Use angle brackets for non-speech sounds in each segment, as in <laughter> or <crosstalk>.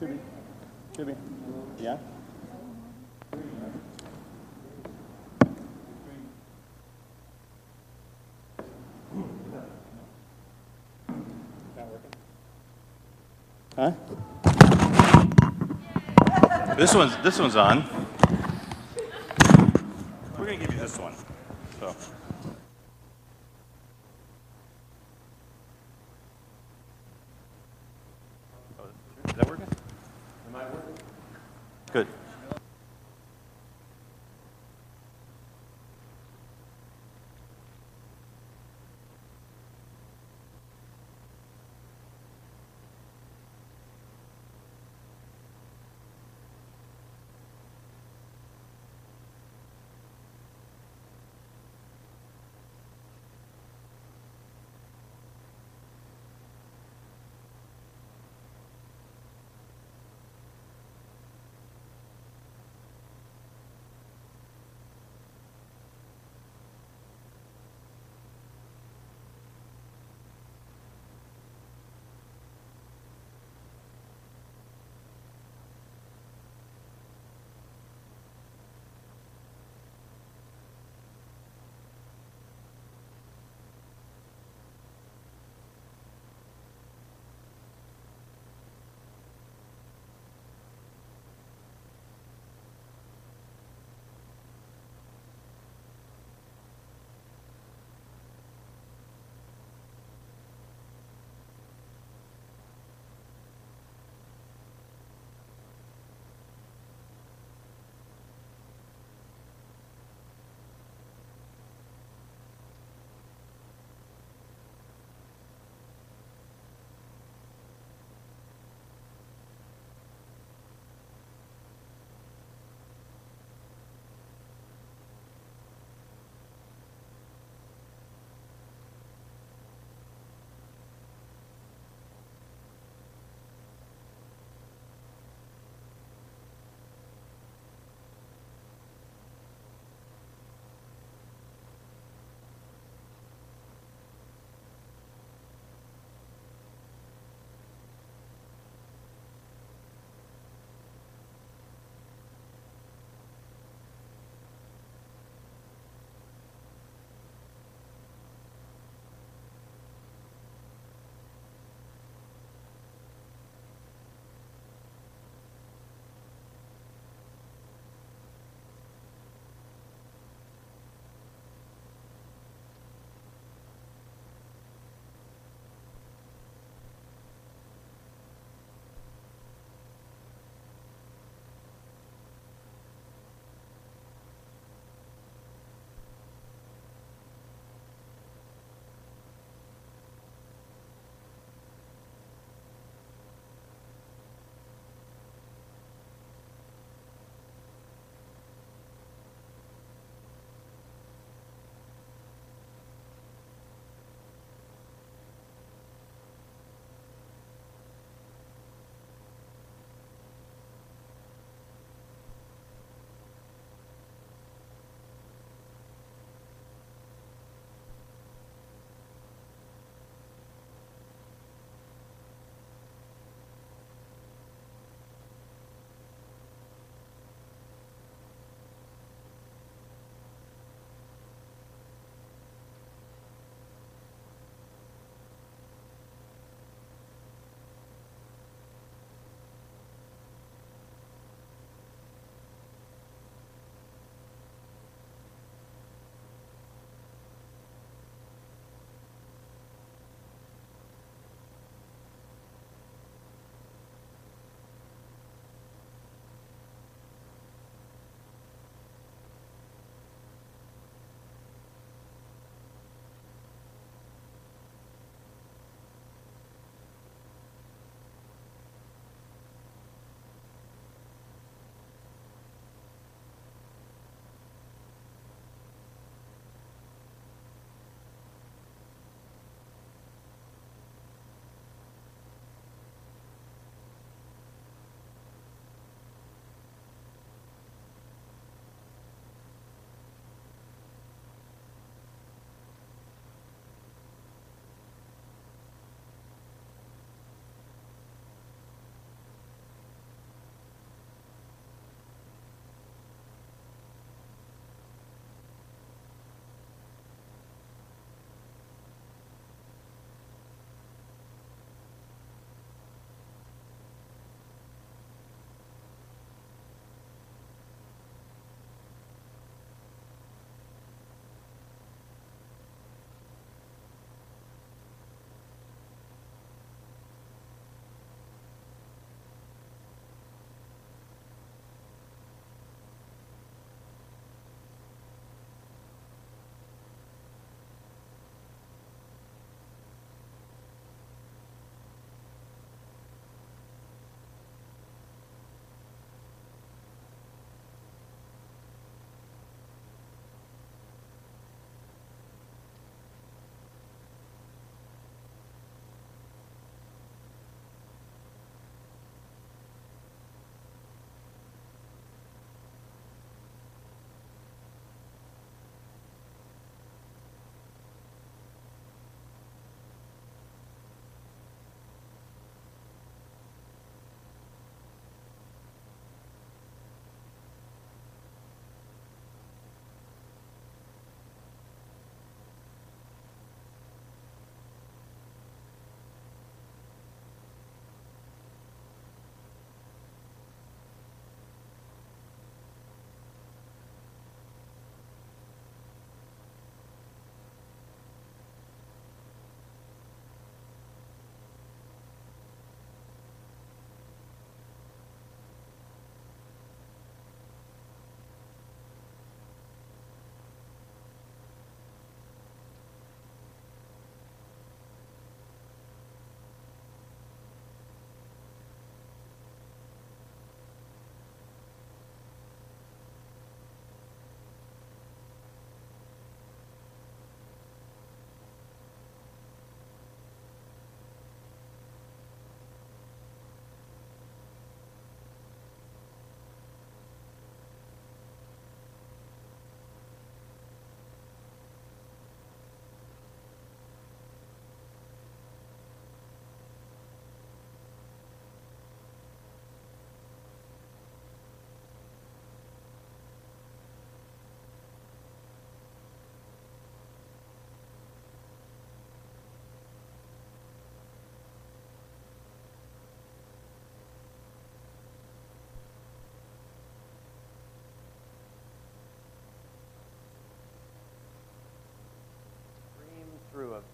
Should be. Should be. Yeah? Huh? This one's this one's on.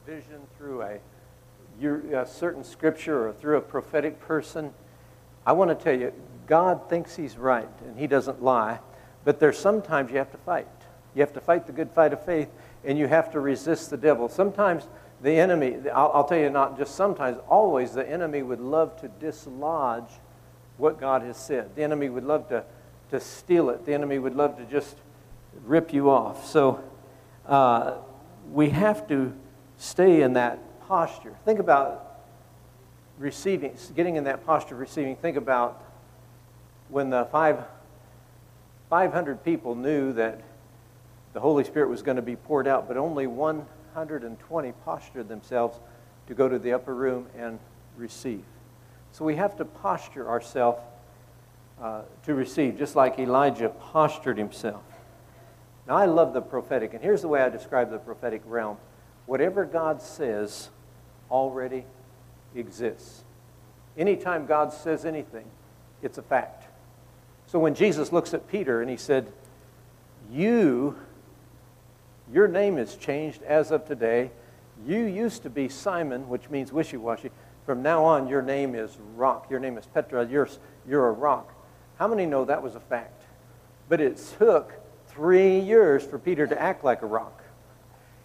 Vision, through a, a certain scripture, or through a prophetic person, I want to tell you, God thinks He's right and He doesn't lie, but there's sometimes you have to fight. You have to fight the good fight of faith and you have to resist the devil. Sometimes the enemy, I'll, I'll tell you, not just sometimes, always, the enemy would love to dislodge what God has said. The enemy would love to, to steal it, the enemy would love to just rip you off. So uh, we have to stay in that posture. Think about receiving, getting in that posture of receiving. Think about when the five, 500 people knew that the Holy Spirit was going to be poured out, but only 120 postured themselves to go to the upper room and receive. So we have to posture ourselves uh, to receive, just like Elijah postured himself. Now, I love the prophetic, and here's the way I describe the prophetic realm whatever God says already exists. Anytime God says anything, it's a fact. So when Jesus looks at Peter and he said, You, your name is changed as of today. You used to be Simon, which means wishy washy. From now on, your name is Rock. Your name is Petra. You're, you're a rock. How many know that was a fact? But it took three years for Peter to act like a rock.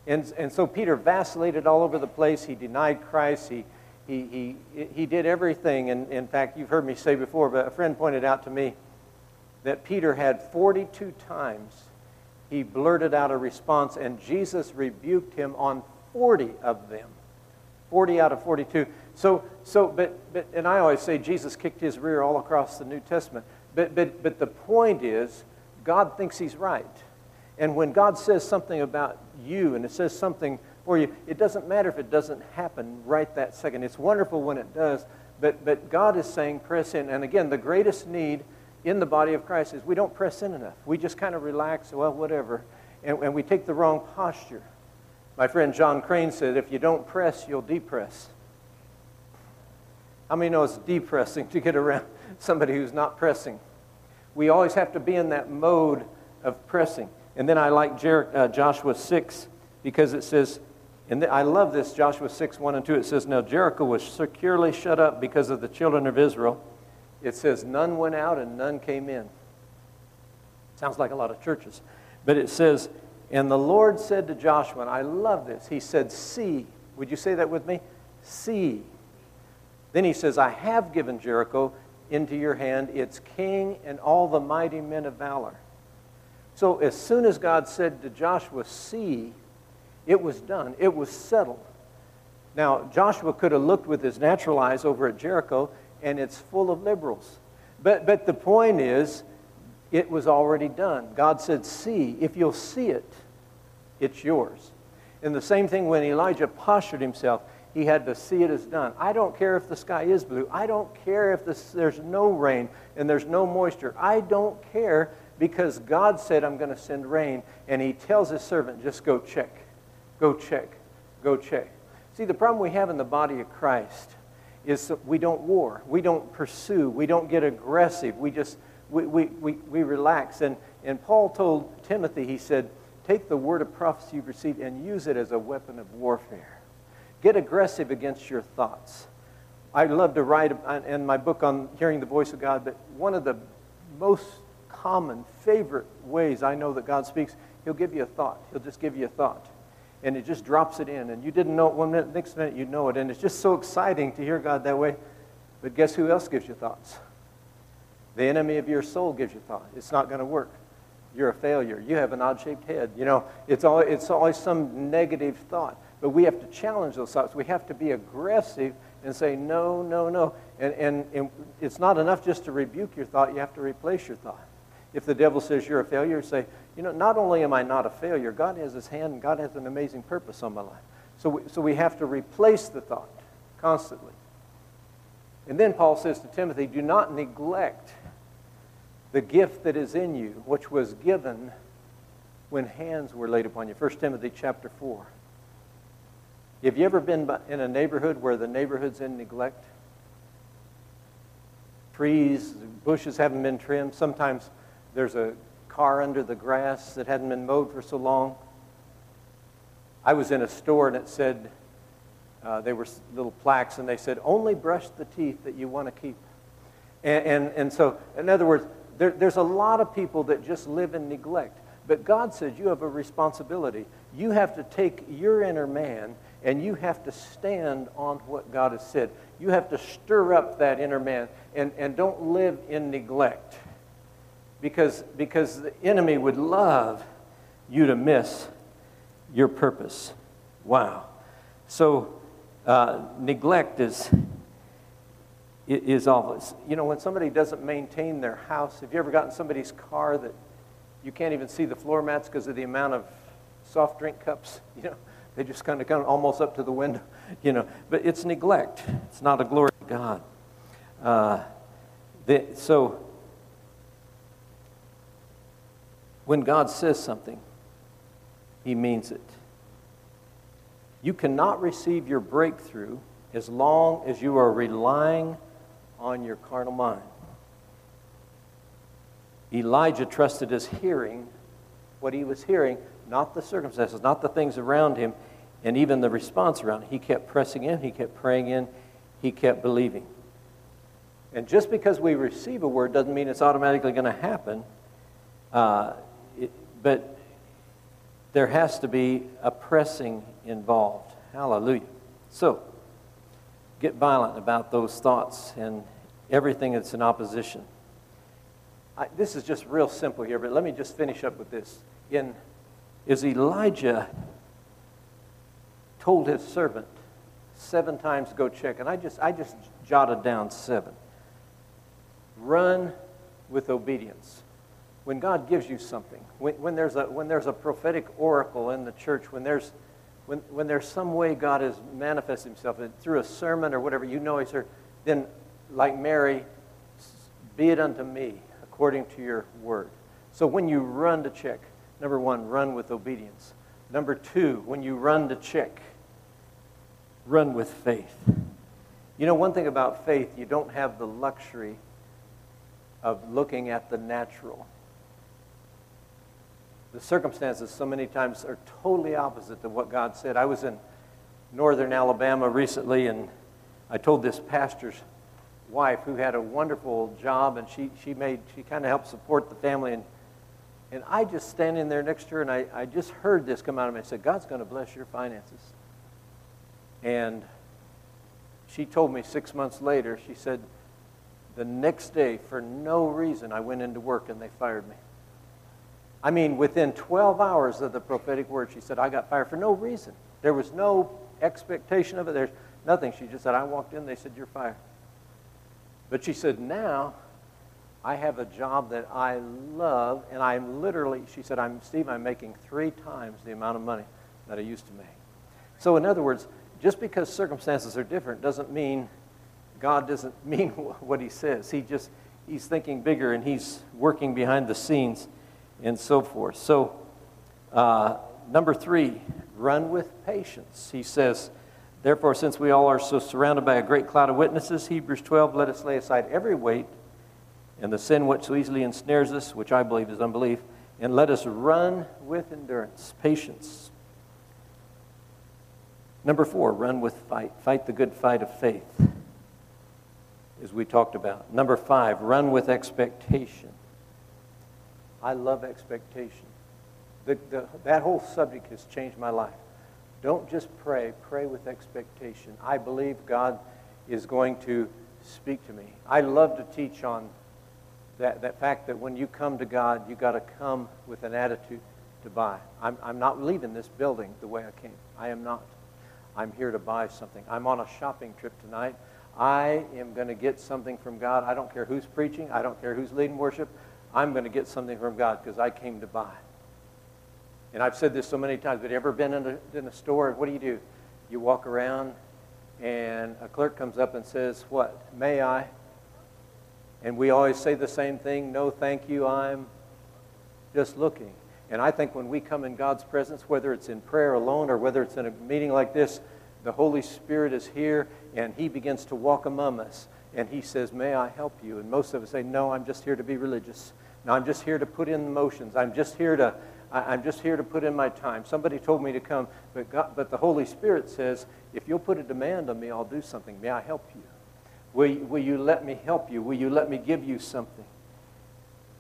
And, and so Peter vacillated all over the place. He denied Christ. He, he, he, he did everything. And in fact, you've heard me say before, but a friend pointed out to me that Peter had 42 times he blurted out a response, and Jesus rebuked him on 40 of them. 40 out of 42. So, so but, but, and I always say Jesus kicked his rear all across the New Testament. But, but, but the point is, God thinks he's right. And when God says something about you and it says something for you, it doesn't matter if it doesn't happen right that second. It's wonderful when it does, but, but God is saying press in. And again, the greatest need in the body of Christ is we don't press in enough. We just kind of relax, well, whatever, and, and we take the wrong posture. My friend John Crane said, if you don't press, you'll depress. How many know it's depressing to get around somebody who's not pressing? We always have to be in that mode of pressing. And then I like Jer- uh, Joshua 6 because it says, and I love this, Joshua 6, 1 and 2. It says, Now Jericho was securely shut up because of the children of Israel it says, None went out and none came in. Sounds like a lot of churches. But it says, And the Lord said to Joshua, and I love this, He said, See. Would you say that with me? See. Then he says, I have given Jericho into your hand, its king and all the mighty men of valor. So as soon as God said to Joshua, See, it was done, it was settled. Now, Joshua could have looked with his natural eyes over at Jericho and it's full of liberals. But, but the point is, it was already done. God said, See, if you'll see it, it's yours. And the same thing when Elijah postured himself, he had to see it as done. I don't care if the sky is blue. I don't care if this, there's no rain and there's no moisture. I don't care because God said, I'm going to send rain. And he tells his servant, just go check, go check, go check. See, the problem we have in the body of Christ is that we don't war, we don't pursue, we don't get aggressive, we just we, we, we, we relax. And, and Paul told Timothy, he said, take the word of prophecy you've received and use it as a weapon of warfare. Get aggressive against your thoughts. I love to write in my book on hearing the voice of God, but one of the most common, favorite ways I know that God speaks, He'll give you a thought. He'll just give you a thought and it just drops it in. And you didn't know it one minute, next minute you know it. And it's just so exciting to hear God that way. But guess who else gives you thoughts? The enemy of your soul gives you thought. It's not going to work. You're a failure. You have an odd shaped head. You know, it's always, it's always some negative thought. But we have to challenge those thoughts. We have to be aggressive and say, no, no, no. And, and, and it's not enough just to rebuke your thought, you have to replace your thought. If the devil says you're a failure, say, you know, not only am I not a failure, God has his hand and God has an amazing purpose on my life. So we, so we have to replace the thought constantly. And then Paul says to Timothy, do not neglect the gift that is in you, which was given when hands were laid upon you. 1 Timothy chapter 4. Have you ever been in a neighborhood where the neighborhood's in neglect? Trees, bushes haven't been trimmed. Sometimes there's a car under the grass that hadn't been mowed for so long. I was in a store and it said, uh, they were little plaques, and they said, only brush the teeth that you want to keep. And, and, and so, in other words, there, there's a lot of people that just live in neglect. But God says you have a responsibility. You have to take your inner man and you have to stand on what God has said. You have to stir up that inner man and, and don't live in neglect because, because the enemy would love you to miss your purpose. Wow. So, uh, neglect is, is always, you know, when somebody doesn't maintain their house, have you ever gotten somebody's car that you can't even see the floor mats because of the amount of soft drink cups? <laughs> You know, they just kind of come almost up to the window, <laughs> you know. But it's neglect. It's not a glory to God. Uh, the, so, when God says something, He means it. You cannot receive your breakthrough as long as you are relying on your carnal mind. Elijah trusted his hearing what he was hearing, not the circumstances, not the things around him, and even the response around him. He kept pressing in, he kept praying in, he kept believing. And just because we receive a word doesn't mean it's automatically going to happen. Uh, but there has to be a pressing involved. Hallelujah. So, get violent about those thoughts and everything that's in opposition. I, this is just real simple here, but let me just finish up with this. In, is Elijah told his servant seven times go check, and I just, I just jotted down seven. Run with obedience when God gives you something, when, when, there's a, when there's a prophetic oracle in the church, when there's, when, when there's some way God has manifested himself through a sermon or whatever, you know he's heard, then like Mary, be it unto me according to your word. So when you run to check, number one, run with obedience. Number two, when you run to check, run with faith. You know, one thing about faith, you don't have the luxury of looking at the natural the circumstances so many times are totally opposite to what God said. I was in northern Alabama recently, and I told this pastor's wife who had a wonderful job, and she, she made she kind of helped support the family, and and I just standing there next to her, and I, I just heard this come out of me. I said, God's going to bless your finances. And she told me six months later, she said, the next day, for no reason, I went into work and they fired me. I mean, within 12 hours of the prophetic word, she said, I got fired for no reason. There was no expectation of it. There's nothing. She just said, I walked in, they said, You're fired. But she said, Now I have a job that I love, and I'm literally, she said, I'm Steve, I'm making three times the amount of money that I used to make. So, in other words, just because circumstances are different doesn't mean God doesn't <laughs> mean what he says. He just, he's thinking bigger and he's working behind the scenes and so forth. So, uh, number three, run with patience. He says, Therefore, since we all are so surrounded by a great cloud of witnesses, Hebrews 12, let us lay aside every weight and the sin which so easily ensnares us, which I believe is unbelief, and let us run with endurance, patience. Number four, run with fight. Fight the good fight of faith, as we talked about. Number five, run with expectation. I love expectation. The, the, that whole subject has changed my life. Don't just pray, pray with expectation. I believe God is going to speak to me. I love to teach on that, that fact that when you come to God, you got to come with an attitude to buy. I'm, I'm not leaving this building the way I came. I am not. I'm here to buy something. I'm on a shopping trip tonight. I am going to get something from God. I don't care who's preaching. I don't care who's leading worship. I'm going to get something from God because I came to buy. And I've said this so many times, but ever been in a, in a store? What do you do? You walk around, and a clerk comes up and says, What? May I? And we always say the same thing no, thank you, I'm just looking. And I think when we come in God's presence, whether it's in prayer alone or whether it's in a meeting like this, the Holy Spirit is here and He begins to walk among us. And He says, May I help you? And most of us say, No, I'm just here to be religious. Now, I'm just here to put in the motions. I'm just here to, I, am just here to put in my time. Somebody told me to come, but, God, but the Holy Spirit says, if you'll put a demand on me, I'll do something. May I help you? Will, will you let me help you? Will you let me give you something?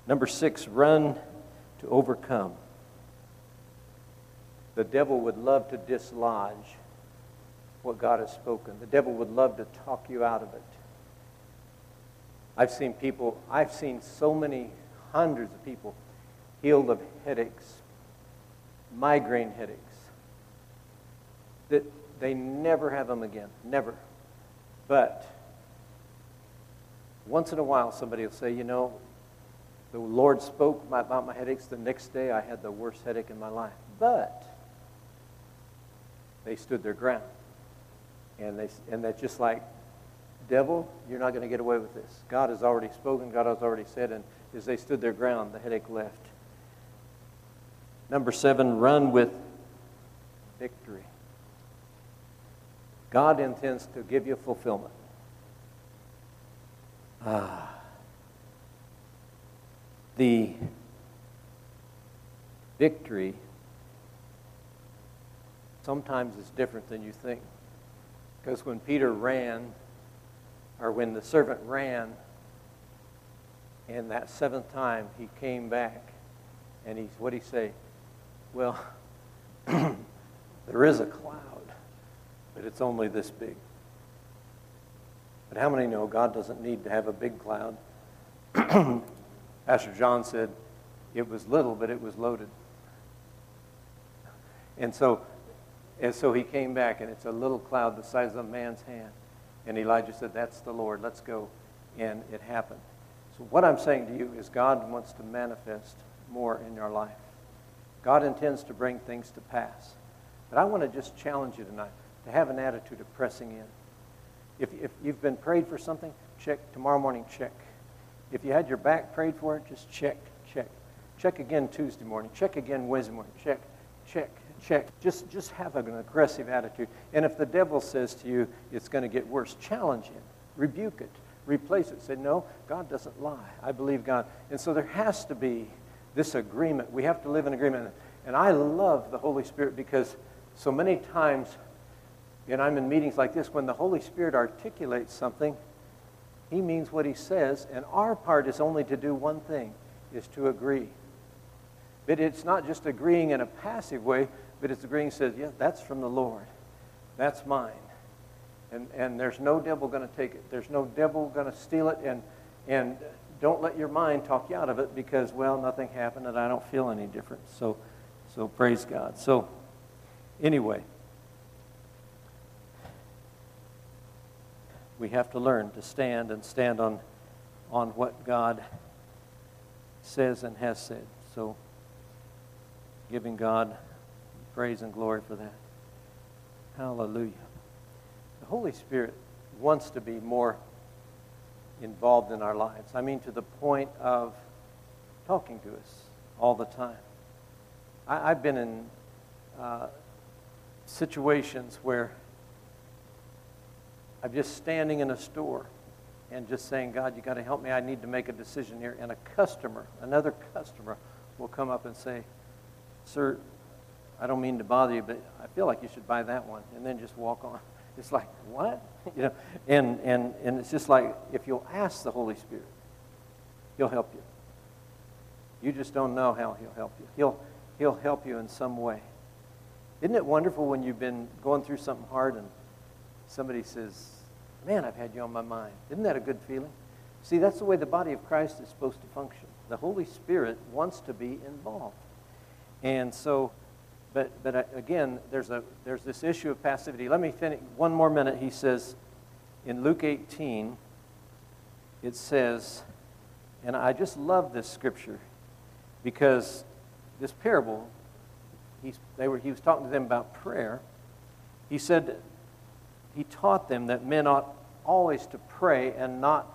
Number six, run to overcome. The devil would love to dislodge what God has spoken. The devil would love to talk you out of it. I've seen people, I've seen so many hundreds of people healed of headaches, migraine headaches, that they never have them again. Never. But once in a while, somebody will say, you know, the Lord spoke about my headaches. The next day, I had the worst headache in my life. But they stood their ground. And, they, and that's just like, devil, you're not going to get away with this. God has already spoken, God has already said, and as they stood their ground, the headache left. Number seven, run with victory. God intends to give you fulfillment. Ah. The victory sometimes is different than you think. Because when Peter ran, or when the servant ran, and that seventh time he came back, and he, what did he say? Well, <clears throat> there is a cloud, but it's only this big. But how many know God doesn't need to have a big cloud? <clears throat> Pastor John said it was little, but it was loaded. And so and so he came back, and it's a little cloud the size of a man's hand. And Elijah said, That's the Lord. Let's go. And it happened. So, what I'm saying to you is, God wants to manifest more in your life. God intends to bring things to pass. But I want to just challenge you tonight to have an attitude of pressing in. If, if you've been prayed for something, check. Tomorrow morning, check. If you had your back prayed for, just check, check. Check again Tuesday morning. Check again Wednesday morning. Check, check, check. Just, just have an aggressive attitude. And if the devil says to you, it's going to get worse, challenge him, rebuke it, replace it. Say, no, God doesn't lie. I believe God. And so there has to be this agreement. We have to live in agreement. And I love the Holy Spirit because so many times, and I'm in meetings like this, when the Holy Spirit articulates something, he means what he says, and our part is only to do one thing, is to agree. But it's not just agreeing in a passive way, but it's agreeing says, yeah, that's from the Lord. That's mine. And, and there's no devil going to take it. There's no devil going to steal it. And, and don't let your mind talk you out of it because, well, nothing happened and I don't feel any different. So, so praise God. So, anyway, we have to learn to stand and stand on, on what God says and has said. So, giving God praise and glory for that. Hallelujah. Holy Spirit wants to be more involved in our lives. I mean, to the point of talking to us all the time. I, have been in uh, situations where I'm just standing in a store and just saying, God, you got to help me. I need to make a decision here. And a customer, another customer, will come up and say, Sir, I don't mean to bother you, but I feel like you should buy that one, and then just walk on. It's like, what? <laughs> you know, and, and, and it's just like, if you'll ask the Holy Spirit, He'll help you. You just don't know how He'll help you. He'll, he'll help you in some way. Isn't it wonderful when you've been going through something hard and somebody says, Man, I've had you on my mind. Isn't that a good feeling? See, that's the way the body of Christ is supposed to function. The Holy Spirit wants to be involved. And so but, but again, there's, a, there's this issue of passivity. Let me finish one more minute. He says in Luke 18, it says, and I just love this scripture because this parable, he's, they were, he was talking to them about prayer. He said, he taught them that men ought always to pray and not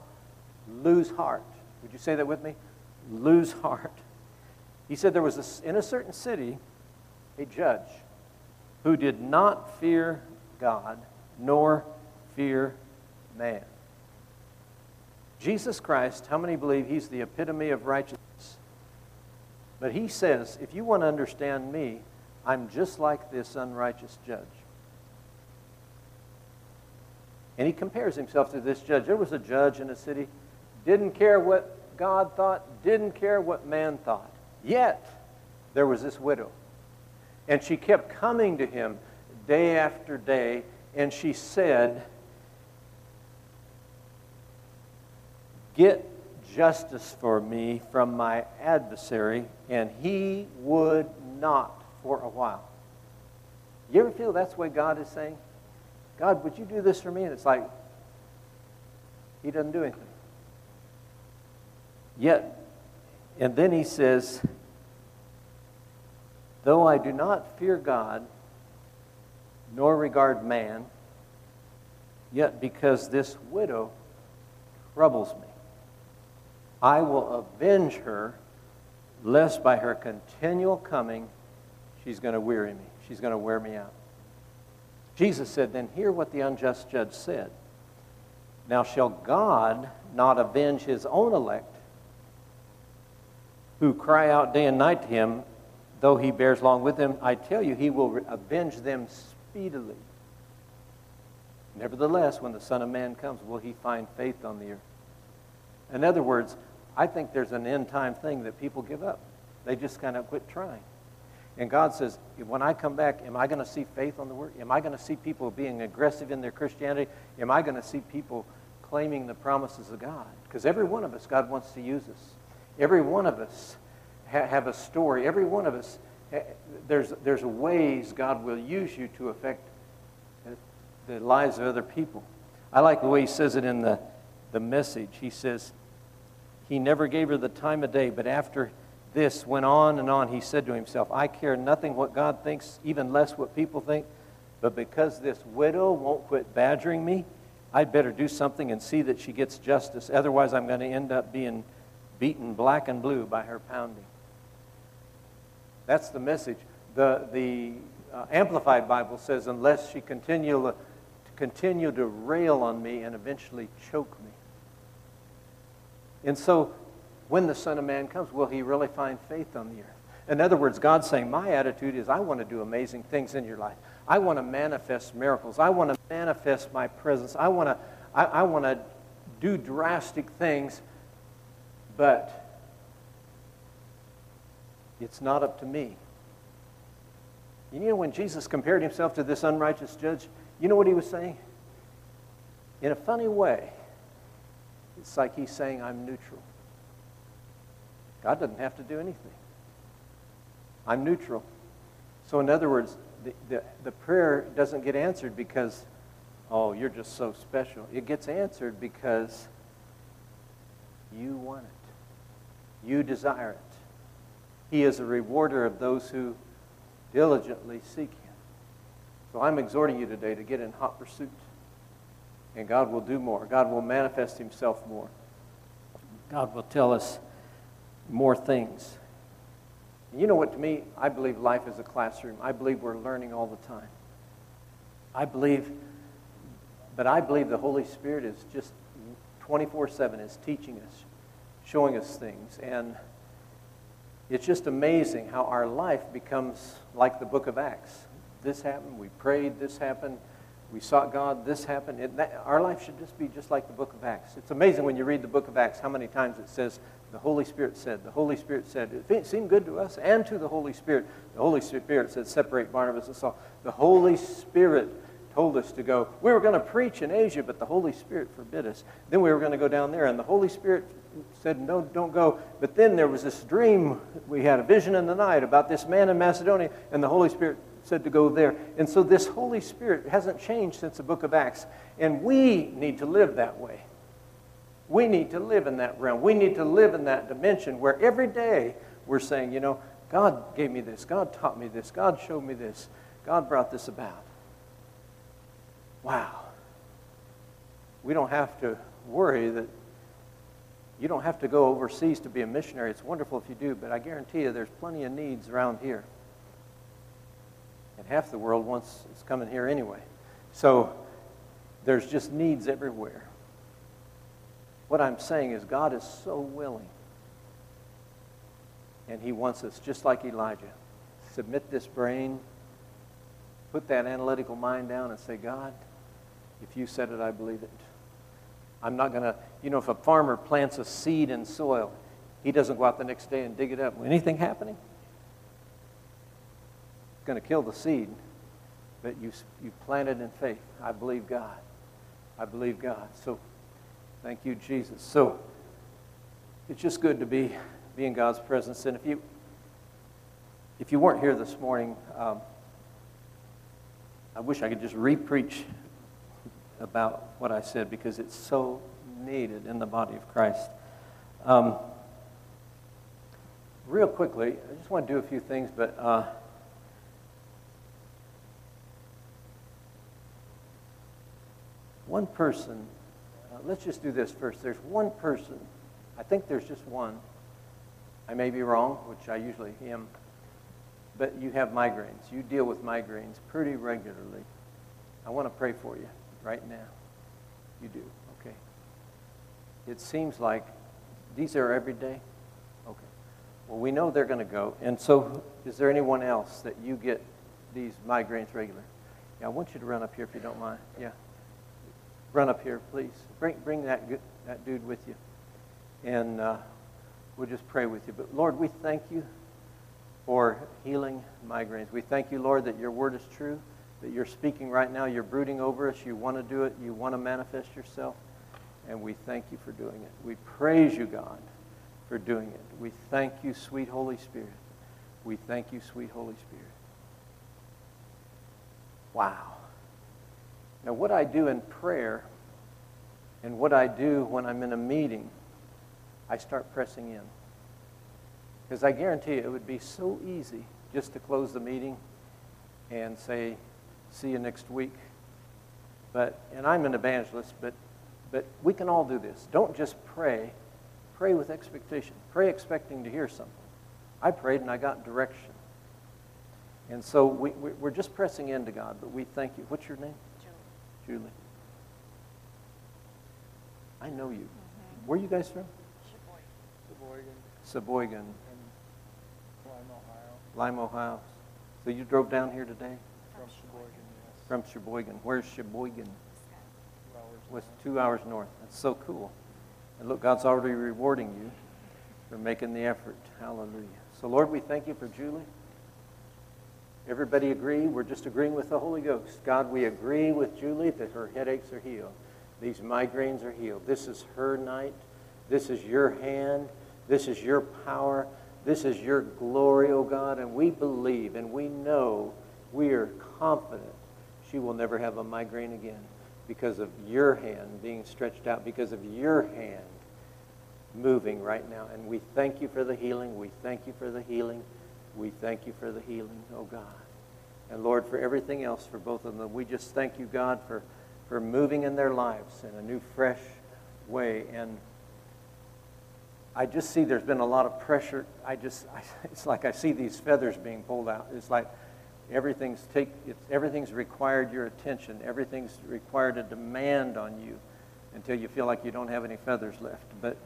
lose heart. Would you say that with me? Lose heart. He said there was a, in a certain city, a judge who did not fear God nor fear man. Jesus Christ, how many believe he's the epitome of righteousness? But he says, if you want to understand me, I'm just like this unrighteous judge. And he compares himself to this judge. There was a judge in a city, didn't care what God thought, didn't care what man thought. Yet, there was this widow. And she kept coming to him day after day, and she said, Get justice for me from my adversary, and he would not for a while. You ever feel that's what God is saying? God, would you do this for me? And it's like, he doesn't do anything. Yet, and then he says, though I do not fear God, nor regard man, yet because this widow troubles me, I will avenge her, lest by her continual coming she's going to weary me. She's going to wear me out. Jesus said, Then hear what the unjust judge said. Now, shall God not avenge his own elect, who cry out day and night to him, though he bears long with them? I tell you, he will avenge them speedily. Nevertheless, when the Son of Man comes, will he find faith on the earth? In other words, I think there's an end time thing that people give up. They just kind of quit trying. And God says, when I come back, am I going to see faith on the word? Am I going to see people being aggressive in their Christianity? Am I going to see people claiming the promises of God? Because every one of us, God wants to use us. Every one of us ha- have a story. Every one of us, ha- there's, there's ways God will use you to affect eh, the lives of other people. I like the way he says it in the, the message. He says, He never gave her the time of day, but after this went on and on, he said to himself, I care nothing what God thinks, even less what people think, but because this widow won't quit badgering me, I'd better do something and see that she gets justice. Otherwise, I'm going to end up being beaten black and blue by her pounding. That's the message. The, the uh, Amplified Bible says, unless she continue, continue to rail on me and eventually choke me. And so, when the Son of Man comes, will he really find faith on the earth? In other words, God's saying, My attitude is I want to do amazing things in your life. I want to manifest miracles. I want to manifest my presence. I want to, I, I want to do drastic things, but it's not up to me. You know, when Jesus compared himself to this unrighteous judge, you know what he was saying? In a funny way, it's like he's saying, I'm neutral. God doesn't have to do anything. I'm neutral. So, in other words, the, the, the, prayer doesn't get answered because, oh, you're just so special. It gets answered because you want it, you desire it. He is a rewarder of those who diligently seek Him. So, I'm exhorting you today to get in hot pursuit. And God will do more. God will manifest Himself more. God will tell us more things. You know what, to me, I believe life is a classroom. I believe we're learning all the time. I believe, but I believe the Holy Spirit is just 24 7 is teaching us, showing us things. And it's just amazing how our life becomes like the book of Acts. This happened, we prayed, this happened, we sought God, this happened. It, that, our life should just be just like the book of Acts. It's amazing when you read the book of Acts how many times it says, the Holy Spirit said, the Holy Spirit said. It seemed good to us and to the Holy Spirit. The Holy Spirit said, separate Barnabas and Saul. The Holy Spirit told us to go. We were going to preach in Asia, but the Holy Spirit forbid us. Then we were going to go down there, and the Holy Spirit said, No, don't go. But then there was this dream. We had a vision in the night about this man in Macedonia, and the Holy Spirit said to go there. And so this Holy Spirit hasn't changed since the book of Acts. And we need to live that way. We need to live in that realm. We need to live in that dimension where every day we're saying, you know, God gave me this. God taught me this. God showed me this. God brought this about. Wow. We don't have to worry that you don't have to go overseas to be a missionary. It's wonderful if you do, but I guarantee you there's plenty of needs around here. And half the world wants is coming here anyway. So there's just needs everywhere. What I'm saying is God is so willing. And he wants us, just like Elijah, submit this brain, put that analytical mind down, and say, God, if you said it, I believe it. I'm not going to, you know, if a farmer plants a seed in soil, he doesn't go out the next day and dig it up. Anything happening? It's going to kill the seed, but you, you planted in faith. I believe God. I believe God. So thank you, Jesus. So it's just good to be, be in God's presence. And if you, if you weren't here this morning, um, I wish I could just re-preach about what I said because it's so needed in the body of Christ. Um, real quickly, I just want to do a few things, but uh, one person, uh, let's just do this first. There's one person, I think there's just one. I may be wrong, which I usually am, but you have migraines. You deal with migraines pretty regularly. I want to pray for you right now. You do, okay. It seems like these are every day? Okay. Well, we know they're going to go. And so, is there anyone else that you get these migraines regular? Yeah, I want you to run up here if you don't mind. Yeah. Run up here, please. Bring, bring that, good, that dude with you. And uh, we'll just pray with you. But Lord, we thank you for healing migraines. We thank you, Lord, that your word is true that you're speaking right now. You're brooding over us. You want to do it. You want to manifest yourself. And we thank you for doing it. We praise you, God, for doing it. We thank you, sweet Holy Spirit. We thank you, sweet Holy Spirit. Wow. Now, what I do in prayer and what I do when I'm in a meeting, I start pressing in. Because I guarantee you, it would be so easy just to close the meeting and say, see you next week. But, and I'm an evangelist, but, but we can all do this. Don't just pray. Pray with expectation. Pray expecting to hear something. I prayed and I got direction. And so we, we, are just pressing into God, but we thank you. What's your name? Julie. Julie. I know you. Mm-hmm. Where are you guys from? Sheboygan. Sheboygan. Lima, Ohio. Lima, Ohio. So you drove down here today? From Sheboygan, yes. From Sheboygan. Where's Sheboygan? Two hours Was north. two hours north. That's so cool. And look, God's already rewarding you for making the effort. Hallelujah. So, Lord, we thank you for Julie. Everybody agree? We're just agreeing with the Holy Ghost. God, we agree with Julie that her headaches are healed. These migraines are healed. This is her night. This is your hand. This is your power. This is your glory, O oh God. And we believe and we know, we are confident she will never have a migraine again because of your hand being stretched out, because of your hand moving right now. And we thank you for the healing. We thank you for the healing. We thank you for the healing, oh God. And Lord, for everything else for both of them, we just thank you, God, for, for moving in their lives in a new, fresh way. And I just see there's been a lot of pressure. I just, I, <laughs> it's like I see these feathers being pulled out. It's like everything's take, everything's required your attention. Everything's required a demand on you until you feel like you don't have any feathers left. But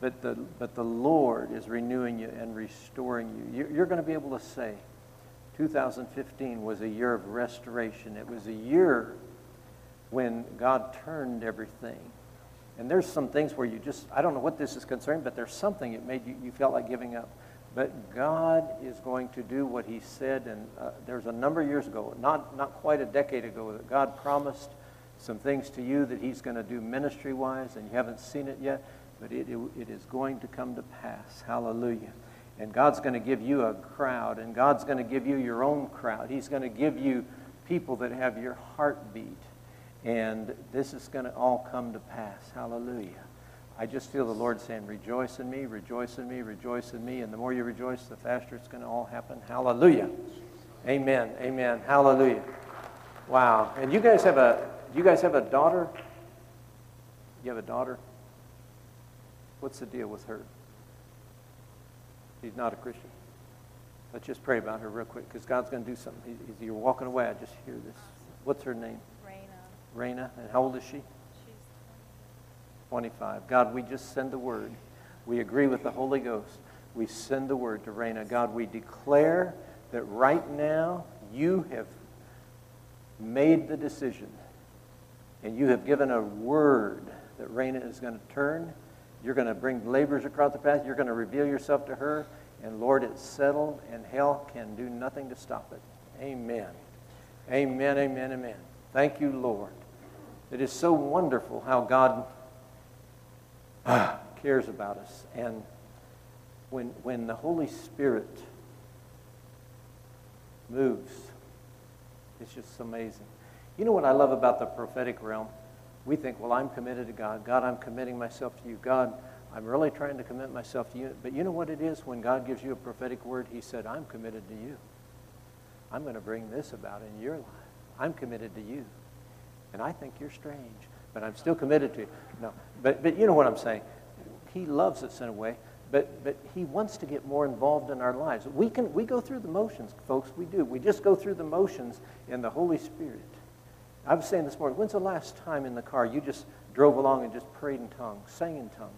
but the, but the Lord is renewing you and restoring you. You're going to be able to say, 2015 was a year of restoration. It was a year when God turned everything. And there's some things where you just, I don't know what this is concerning, but there's something that made you, you felt like giving up. But God is going to do what He said, and uh, there's a number of years ago, not, not quite a decade ago, that God promised some things to you that He's going to do ministry wise, and you haven't seen it yet but it, it, it is going to come to pass. Hallelujah. And God's going to give you a crowd, and God's going to give you your own crowd. He's going to give you people that have your heartbeat. And this is going to all come to pass. Hallelujah. I just feel the Lord saying, Rejoice in me, rejoice in me, rejoice in me. And the more you rejoice, the faster it's going to all happen. Hallelujah. Amen. Amen. Hallelujah. Wow. And you guys have a you guys have a daughter? You have a daughter? What's the deal with her? She's not a Christian. Let's just pray about her real quick because God's going to do something. He, you're walking away. I just hear this. What's her name? Raina. Raina. And how old is she? She's 25. God, we just send the word. We agree with the Holy Ghost. we send the word to Raina. God, we declare that right now you have made the decision and you have given a word that Raina is going to turn. You're going to bring laborers across the path. You're going to reveal yourself to her. And Lord, it's settled, and hell can do nothing to stop it. Amen. Amen, amen, amen. Thank you, Lord. It is so wonderful how God <sighs> cares about us. And when, when the Holy Spirit moves, it's just amazing. You know what I love about the prophetic realm? We think, well, I'm committed to God. God, I'm committing myself to you. God, I'm really trying to commit myself to you. But you know what it is? When God gives you a prophetic word, He said, I'm committed to you. I'm going to bring this about in your life. I'm committed to you. And I think you're strange, but I'm still committed to you. No, but, but you know what I'm saying. He loves us in a way, but, but he wants to get more involved in our lives. We, can, we go through the motions, folks. We do. We just go through the motions in the Holy Spirit. I was saying this morning, when's the last time in the car you just drove along and just prayed in tongues, sang in tongues?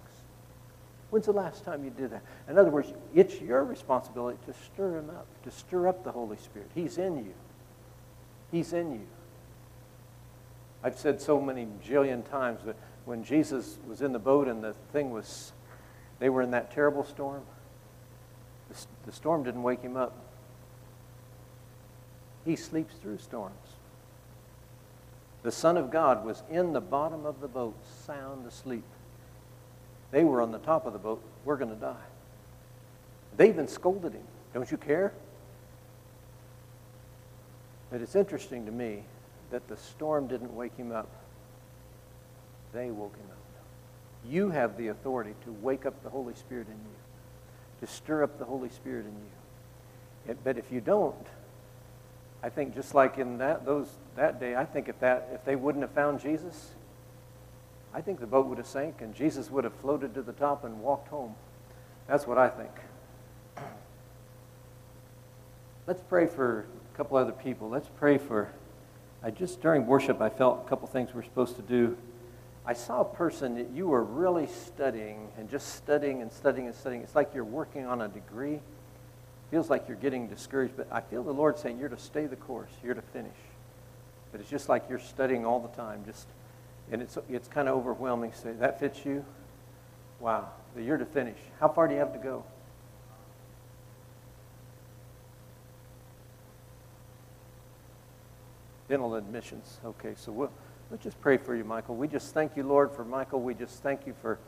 When's the last time you did that? In other words, it's your responsibility to stir him up, to stir up the Holy Spirit. He's in you. He's in you. I've said so many jillion times that when Jesus was in the boat and the thing was, they were in that terrible storm, the, the storm didn't wake him up. He sleeps through storms. The Son of God was in the bottom of the boat, sound asleep. They were on the top of the boat. We're going to die. They even scolded him. Don't you care? But it's interesting to me that the storm didn't wake him up. They woke him up. You have the authority to wake up the Holy Spirit in you, to stir up the Holy Spirit in you. It, but if you don't, I think just like in that those that day, I think if that if they wouldn't have found Jesus, I think the boat would have sank and Jesus would have floated to the top and walked home. That's what I think. Let's pray for a couple other people. Let's pray for I just during worship I felt a couple things we're supposed to do. I saw a person that you were really studying and just studying and studying and studying. It's like you're working on a degree feels like you're getting discouraged, but I feel the Lord saying you're to stay the course, you're to finish. But it's just like you're studying all the time, just and it's it's kind of overwhelming. Say that fits you. Wow, you're to finish. How far do you have to go? Dental admissions. Okay, so we'll let's just pray for you, Michael. We just thank you, Lord, for Michael. We just thank you for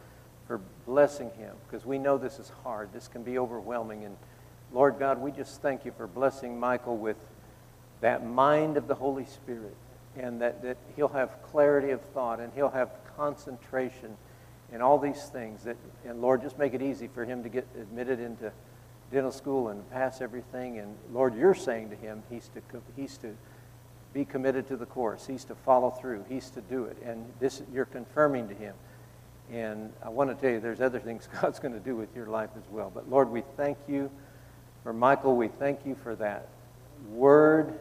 for blessing him because we know this is hard. This can be overwhelming and Lord God, we just thank you for blessing Michael with that mind of the Holy Spirit and that, that he'll have clarity of thought and he'll have concentration and all these things. That, and Lord, just make it easy for him to get admitted into dental school and pass everything. And Lord, you're saying to him he's to, he's to be committed to the course. He's to follow through. He's to do it. And this you're confirming to him. And I want to tell you, there's other things <laughs> God's going to do with your life as well. But Lord, we thank you for Michael, we thank you for that word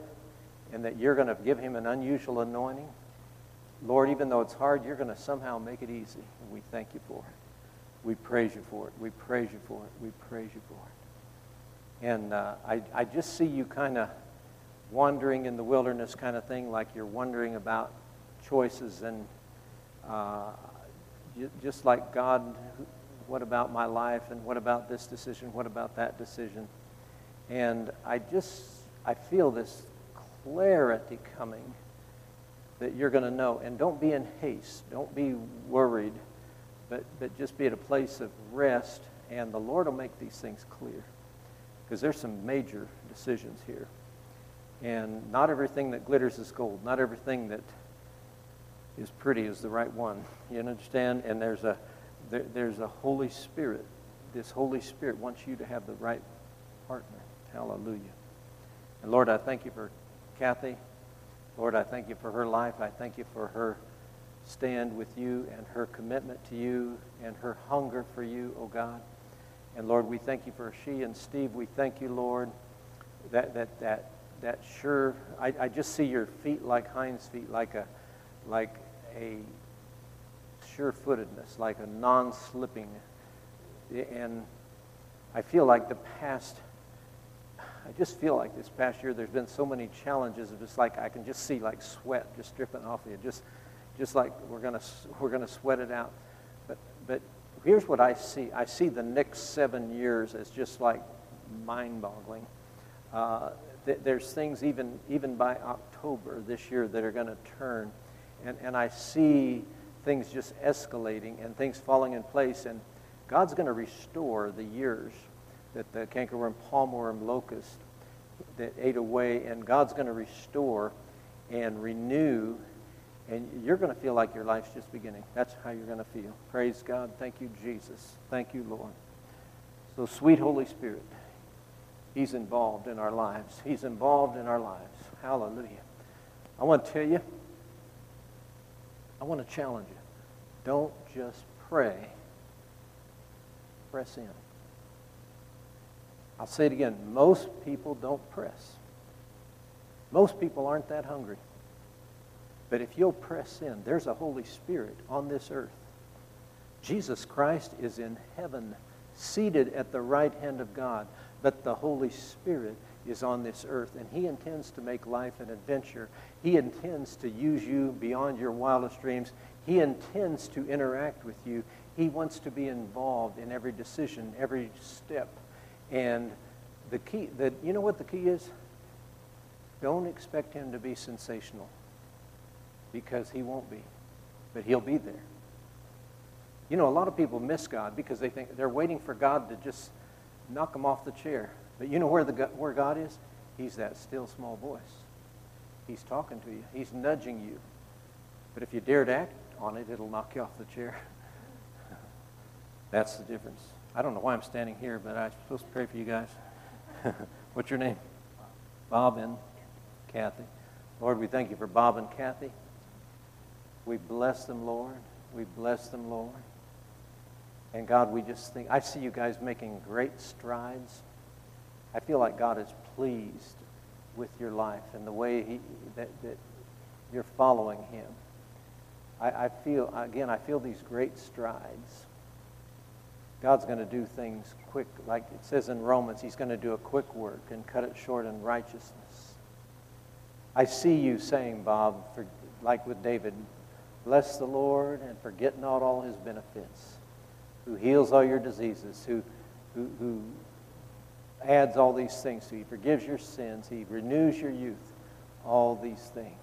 and that you're going to give him an unusual anointing. Lord, even though it's hard, you're going to somehow make it easy. And we thank you for it. We praise you for it. We praise you for it. We praise you for it. And uh, I, I just see you kind of wandering in the wilderness kind of thing, like you're wondering about choices and uh, just like God, what about my life and what about this decision? What about that decision? And I just, I feel this clarity coming that you're going to know. And don't be in haste. Don't be worried, but, but just be at a place of rest, and the Lord will make these things clear. Because there's some major decisions here. And not everything that glitters is gold. Not everything that is pretty is the right one. You understand? And there's a, there, there's a Holy Spirit. This Holy Spirit wants you to have the right partner. Hallelujah. And Lord, I thank you for Kathy. Lord, I thank you for her life. I thank you for her stand with you and her commitment to you and her hunger for you, oh God. And Lord, we thank you for she and Steve. We thank you, Lord, that that that that sure I, I just see your feet like hinds feet, like a like a sure footedness, like a non slipping. And I feel like the past, I just feel like this past year there's been so many challenges. It's like I can just see like sweat just dripping off of you, just, just like we're gonna we're gonna sweat it out. But but here's what I see. I see the next seven years as just like mind-boggling. Uh, th- there's things even even by October this year that are going to turn, and and I see things just escalating and things falling in place and God's going to restore the years that the cankerworm, palmerworm, locust that ate away, and God's going to restore and renew, and you're going to feel like your life's just beginning. That's how you're going to feel. Praise God. Thank you, Jesus. Thank you, Lord. So, sweet Holy Spirit, He's involved in our lives. He's involved in our lives. Hallelujah. I want to tell you, I want to challenge you. Don't just pray press in. I'll say it again. Most people don't press. Most people aren't that hungry. But if you'll press in, there's a Holy Spirit on this earth. Jesus Christ is in heaven, seated at the right hand of God. But the Holy Spirit is on this earth, and He intends to make life an adventure. He intends to use you beyond your wildest dreams. He intends to interact with you. He wants to be involved in every decision, every step. And the key, that you know what the key is? Don't expect him to be sensational because he won't be, but he'll be there. You know, a lot of people miss God because they think they're waiting for God to just knock them off the chair. But you know where, the, where God is? He's that still small voice. He's talking to you. He's nudging you. But if you dare to act on it, it'll knock you off the chair. <laughs> That's the difference. I don't know why I'm standing here, but I'm supposed to pray for you guys. <laughs> What's your name? Bob and Kathy. Lord, we thank you for Bob and Kathy. We bless them, Lord. We bless them, Lord. And God, we just think, I see you guys making great strides. I feel like God is pleased with your life and the way he, that, that you're following Him. I, I feel, again, I feel these great strides. God's going to do things quick, like it says in Romans, He's going to do a quick work and cut it short in righteousness. I see you saying, Bob, for, like with David, bless the Lord and forget not all His benefits, who heals all your diseases, who, who, who adds all these things to you, He forgives your sins, He renews your youth, all these things.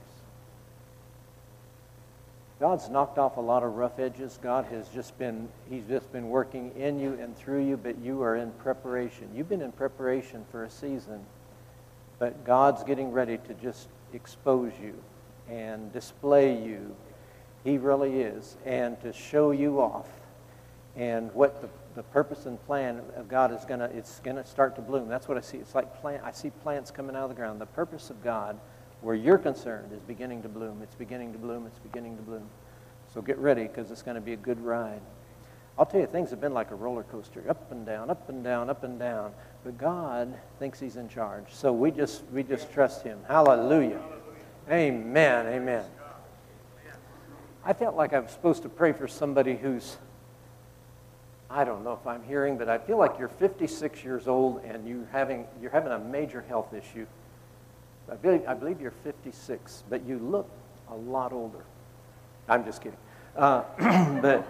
God's knocked off a lot of rough edges. God has just been, He's just been working in you and through you, but you are in preparation. You've been in preparation for a season, but God's getting ready to just expose you and display you. He really is. And to show you off. And what the, the purpose and plan of God is going to, it's going to start to bloom. That's what I see. It's like plant, I see plants coming out of the ground. The purpose of God where you're concerned is beginning to bloom. It's beginning to bloom. It's beginning to bloom. So get ready because it's going to be a good ride. I'll tell you, things have been like a roller coaster, up and down, up and down, up and down. But God thinks He's in charge. So we just we just trust Him. Hallelujah. Amen. Amen. I felt like I was supposed to pray for somebody who's I don't know if I'm hearing, but I feel like you're 56 years old and you having you're having a major health issue. I believe, I believe you're 56, but you look a lot older. I'm just kidding. Uh, <clears throat> but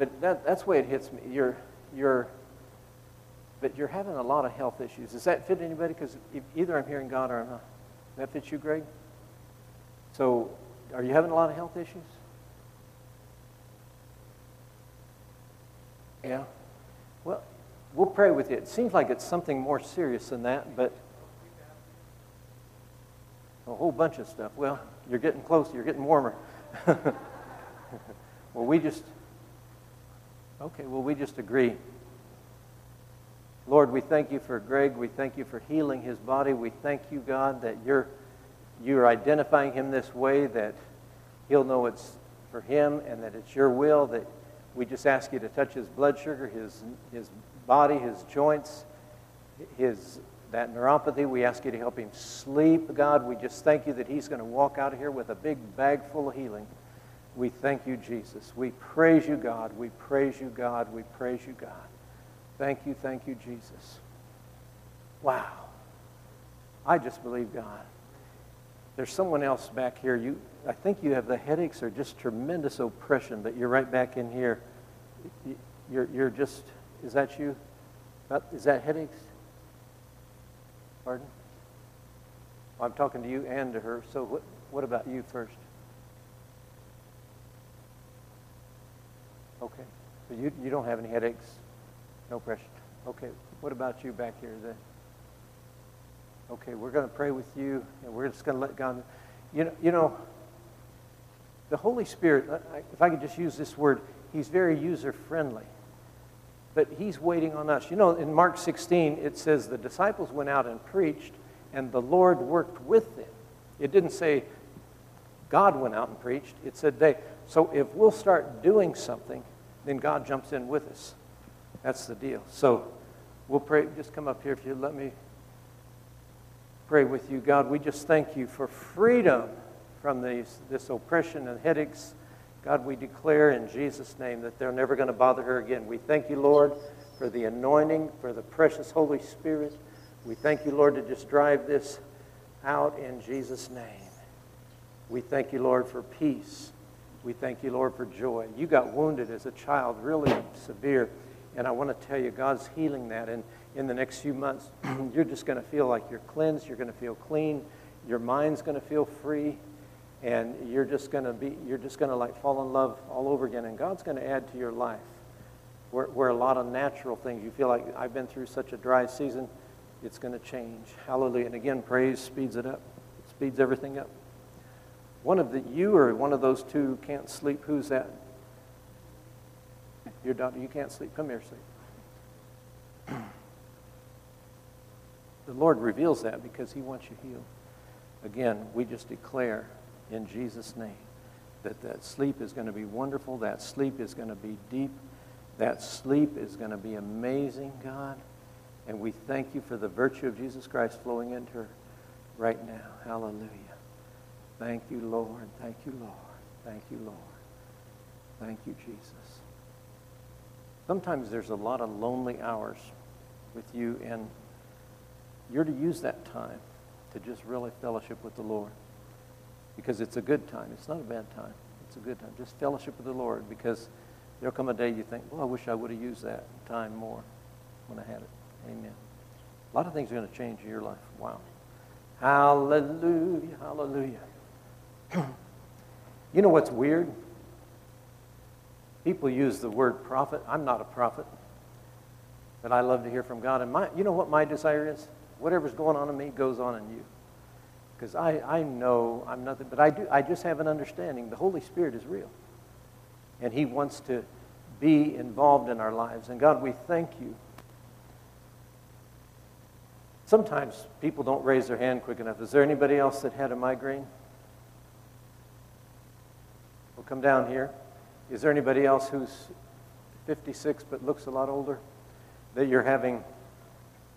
but that, that's the way it hits me. You're, you're, but you're having a lot of health issues. Does that fit anybody? Because either I'm hearing God or I'm not. That fits you, Greg? So are you having a lot of health issues? Yeah? Well, we'll pray with you. It seems like it's something more serious than that, but a whole bunch of stuff. Well, you're getting closer, you're getting warmer. <laughs> well, we just, okay, well, we just agree. Lord, we thank you for Greg. We thank you for healing his body. We thank you, God, that you're, you're identifying him this way, that he'll know it's for him and that it's your will, that we just ask you to touch his blood sugar, his, his body, his joints, his that neuropathy. We ask you to help him sleep, God. We just thank you that he's going to walk out of here with a big bag full of healing. We thank you, Jesus. We praise you, God. We praise you, God. We praise you, God. Thank you, thank you, Jesus. Wow. I just believe God. There's someone else back here. You, I think you have the headaches or just tremendous oppression, but you're right back in here. You- You're, you're just, is that you? Is that headaches? Pardon? I'm talking to you and to her, so what, what about you first? Okay, so you, you don't have any headaches? No pressure? Okay, what about you back here then? Okay, we're going to pray with you, and we're just going to let God. You know, you know, the Holy Spirit. If I could just use this word, He's very user friendly, but He's waiting on us. You know, in Mark 16, it says the disciples went out and preached, and the Lord worked with them. It didn't say God went out and preached. It said they. So if we'll start doing something, then God jumps in with us. That's the deal. So we'll pray. Just come up here if you let me pray with you. God, we just thank you for freedom from these, this oppression and headaches. God, we declare in Jesus' name that they're never going to bother her again. We thank you, Lord, for the anointing, for the precious Holy Spirit. We thank you, Lord, to just drive this out in Jesus' name. We thank you, Lord, for peace. We thank you, Lord, for joy. You got wounded as a child, really severe. And I want to tell you, God's healing that. And in the next few months, <clears throat> you're just going to feel like you're cleansed. You're going to feel clean. Your mind's going to feel free. And you're just going to be, you're just going to like fall in love all over again. And God's going to add to your life where, where a lot of natural things, you feel like I've been through such a dry season, it's going to change. Hallelujah. And again, praise speeds it up, it speeds everything up. One of the, you or one of those two can't sleep. Who's that? Your daughter, you can't sleep. Come here, sleep. The Lord reveals that because He wants you healed. Again, we just declare in Jesus' name that that sleep is going to be wonderful. That sleep is going to be deep. That sleep is going to be amazing, God. And we thank you for the virtue of Jesus Christ flowing into her right now. Hallelujah. Thank you, Lord. Thank you, Lord. Thank you, Lord. Thank you, Jesus. Sometimes there's a lot of lonely hours with you, and you're to use that time to just really fellowship with the Lord. Because it's a good time. It's not a bad time. It's a good time. Just fellowship with the Lord because there'll come a day you think, well, I wish I would have used that time more when I had it. Amen. A lot of things are going to change in your life. Wow. Hallelujah. Hallelujah. <clears throat> you know what's weird? People use the word prophet. I'm not a prophet, but I love to hear from God. And my, you know what my desire is? Whatever's going on in me goes on in you. Because I, I know I'm nothing, but I, do, I just have an understanding. The Holy Spirit is real. And He wants to be involved in our lives. And God, we thank you. Sometimes people don't raise their hand quick enough. Is there anybody else that had a migraine? We'll come down here. Is there anybody else who's 56 but looks a lot older? That you're having,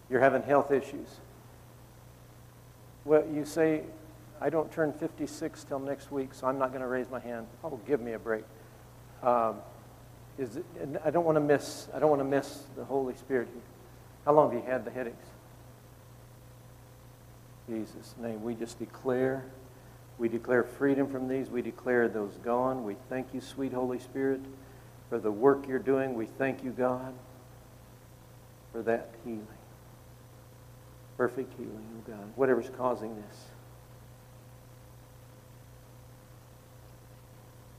you're having health issues? Well, you say, I don't turn 56 till next week, so I'm not going to raise my hand. Oh, give me a break. Um, is it, I don't want to miss. I don't want to miss the Holy Spirit. here. How long have you had the headaches? Jesus' name, we just declare, we declare freedom from these. We declare those gone. We thank you, sweet Holy Spirit, for the work you're doing. We thank you, God, for that healing. Perfect healing, oh God. Whatever's causing this.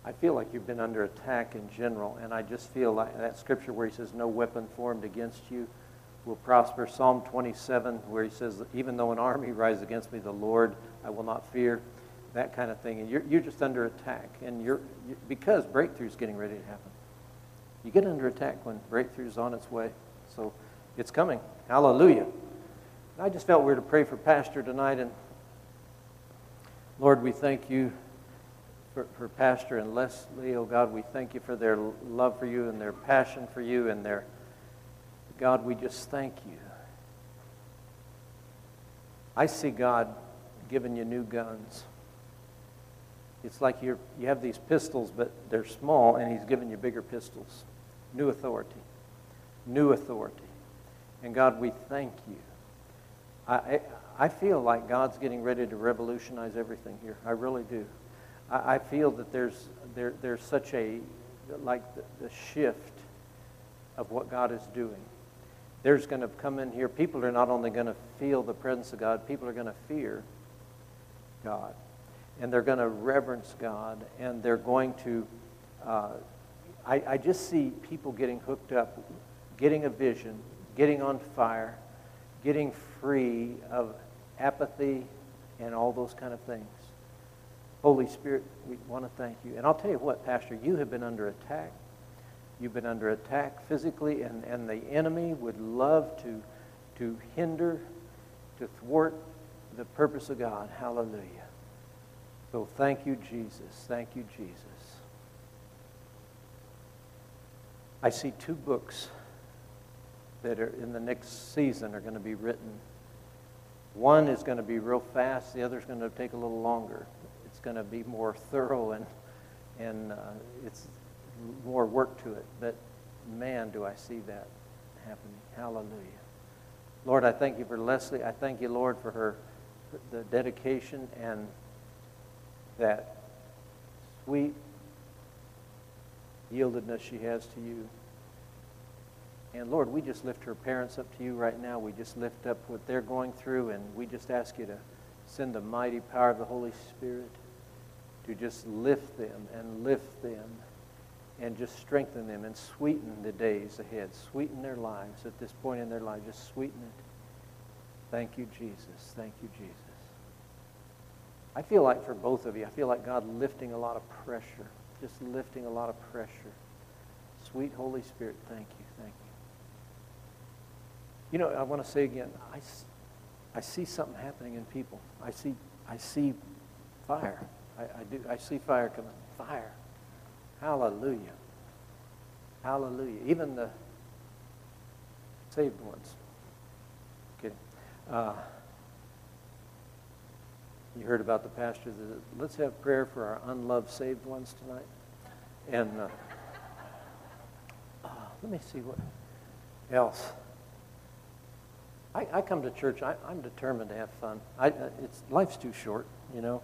I feel like you've been under attack in general, and I just feel like that scripture where he says, No weapon formed against you will prosper. Psalm 27, where he says, Even though an army rise against me, the Lord I will not fear. That kind of thing. And you're, you're just under attack. And you're, you because breakthrough's getting ready to happen. You get under attack when breakthrough's on its way. So it's coming. Hallelujah. I just felt we were to pray for Pastor tonight. And Lord, we thank you for, for Pastor and Leslie. Oh God, we thank you for their love for you and their passion for you and their. God, we just thank you. I see God giving you new guns. It's like you you have these pistols, but they're small, and He's giving you bigger pistols. New authority. New authority. And God, we thank you. I, I, feel like God's getting ready to revolutionize everything here. I really do. I, I feel that there's, there, there's such a, like the, the shift of what God is doing. There's going to come in here, people are not only going to feel the presence of God, people are going to fear God. And they're going to reverence God, and they're going to, uh, I, I just see people getting hooked up, getting a vision, getting on fire, getting free of apathy and all those kind of things. Holy Spirit, we want to thank you. And I'll tell you what, Pastor, you have been under attack. You've been under attack physically, and, and the enemy would love to, to hinder, to thwart the purpose of God. Hallelujah. So thank you, Jesus. Thank you, Jesus. I see two books that are in the next season are going to be written. One is going to be real fast. The other is going to take a little longer. It's going to be more thorough and and uh, it's more work to it. But man, do I see that happening. Hallelujah. Lord, I thank you for Leslie. I thank you, Lord, for her the dedication and that sweet yieldedness she has to you. And Lord, we just lift her parents up to you right now. We just lift up what they're going through, and we just ask you to send the mighty power of the Holy Spirit to just lift them and lift them and just strengthen them and sweeten the days ahead. Sweeten their lives at this point in their life. Just sweeten it. Thank you, Jesus. Thank you, Jesus. I feel like for both of you, I feel like God lifting a lot of pressure. Just lifting a lot of pressure. Sweet Holy Spirit, thank you. You. Know, I want to say again, I, I see something happening in people. I see, I see fire. I, I do. I see fire coming. Fire. Hallelujah. Hallelujah. Even the saved ones. Kidding. Uh, you heard about the pastor that let's have prayer for our unloved saved ones tonight. And uh, uh, let me see what else. I, I come to church. I, am determined to have fun. I, uh, it's life's too short, you know.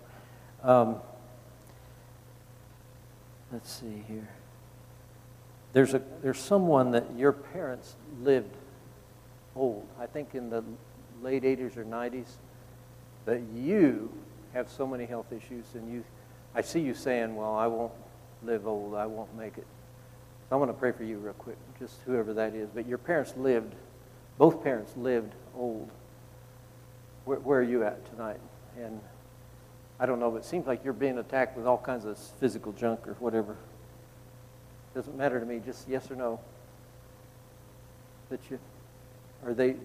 Um, let's see here. There's a there's someone that your parents lived old. I think in the late 80s or 90s. That you have so many health issues, and you. I see you saying, "Well, I won't live old. I won't make it." So I want to pray for you real quick, just whoever that is. But your parents lived. Both parents lived old. Where, where are you at tonight? And I don't know, but it seems like you're being attacked with all kinds of physical junk or whatever. Doesn't matter to me, just yes or no. That you, are they,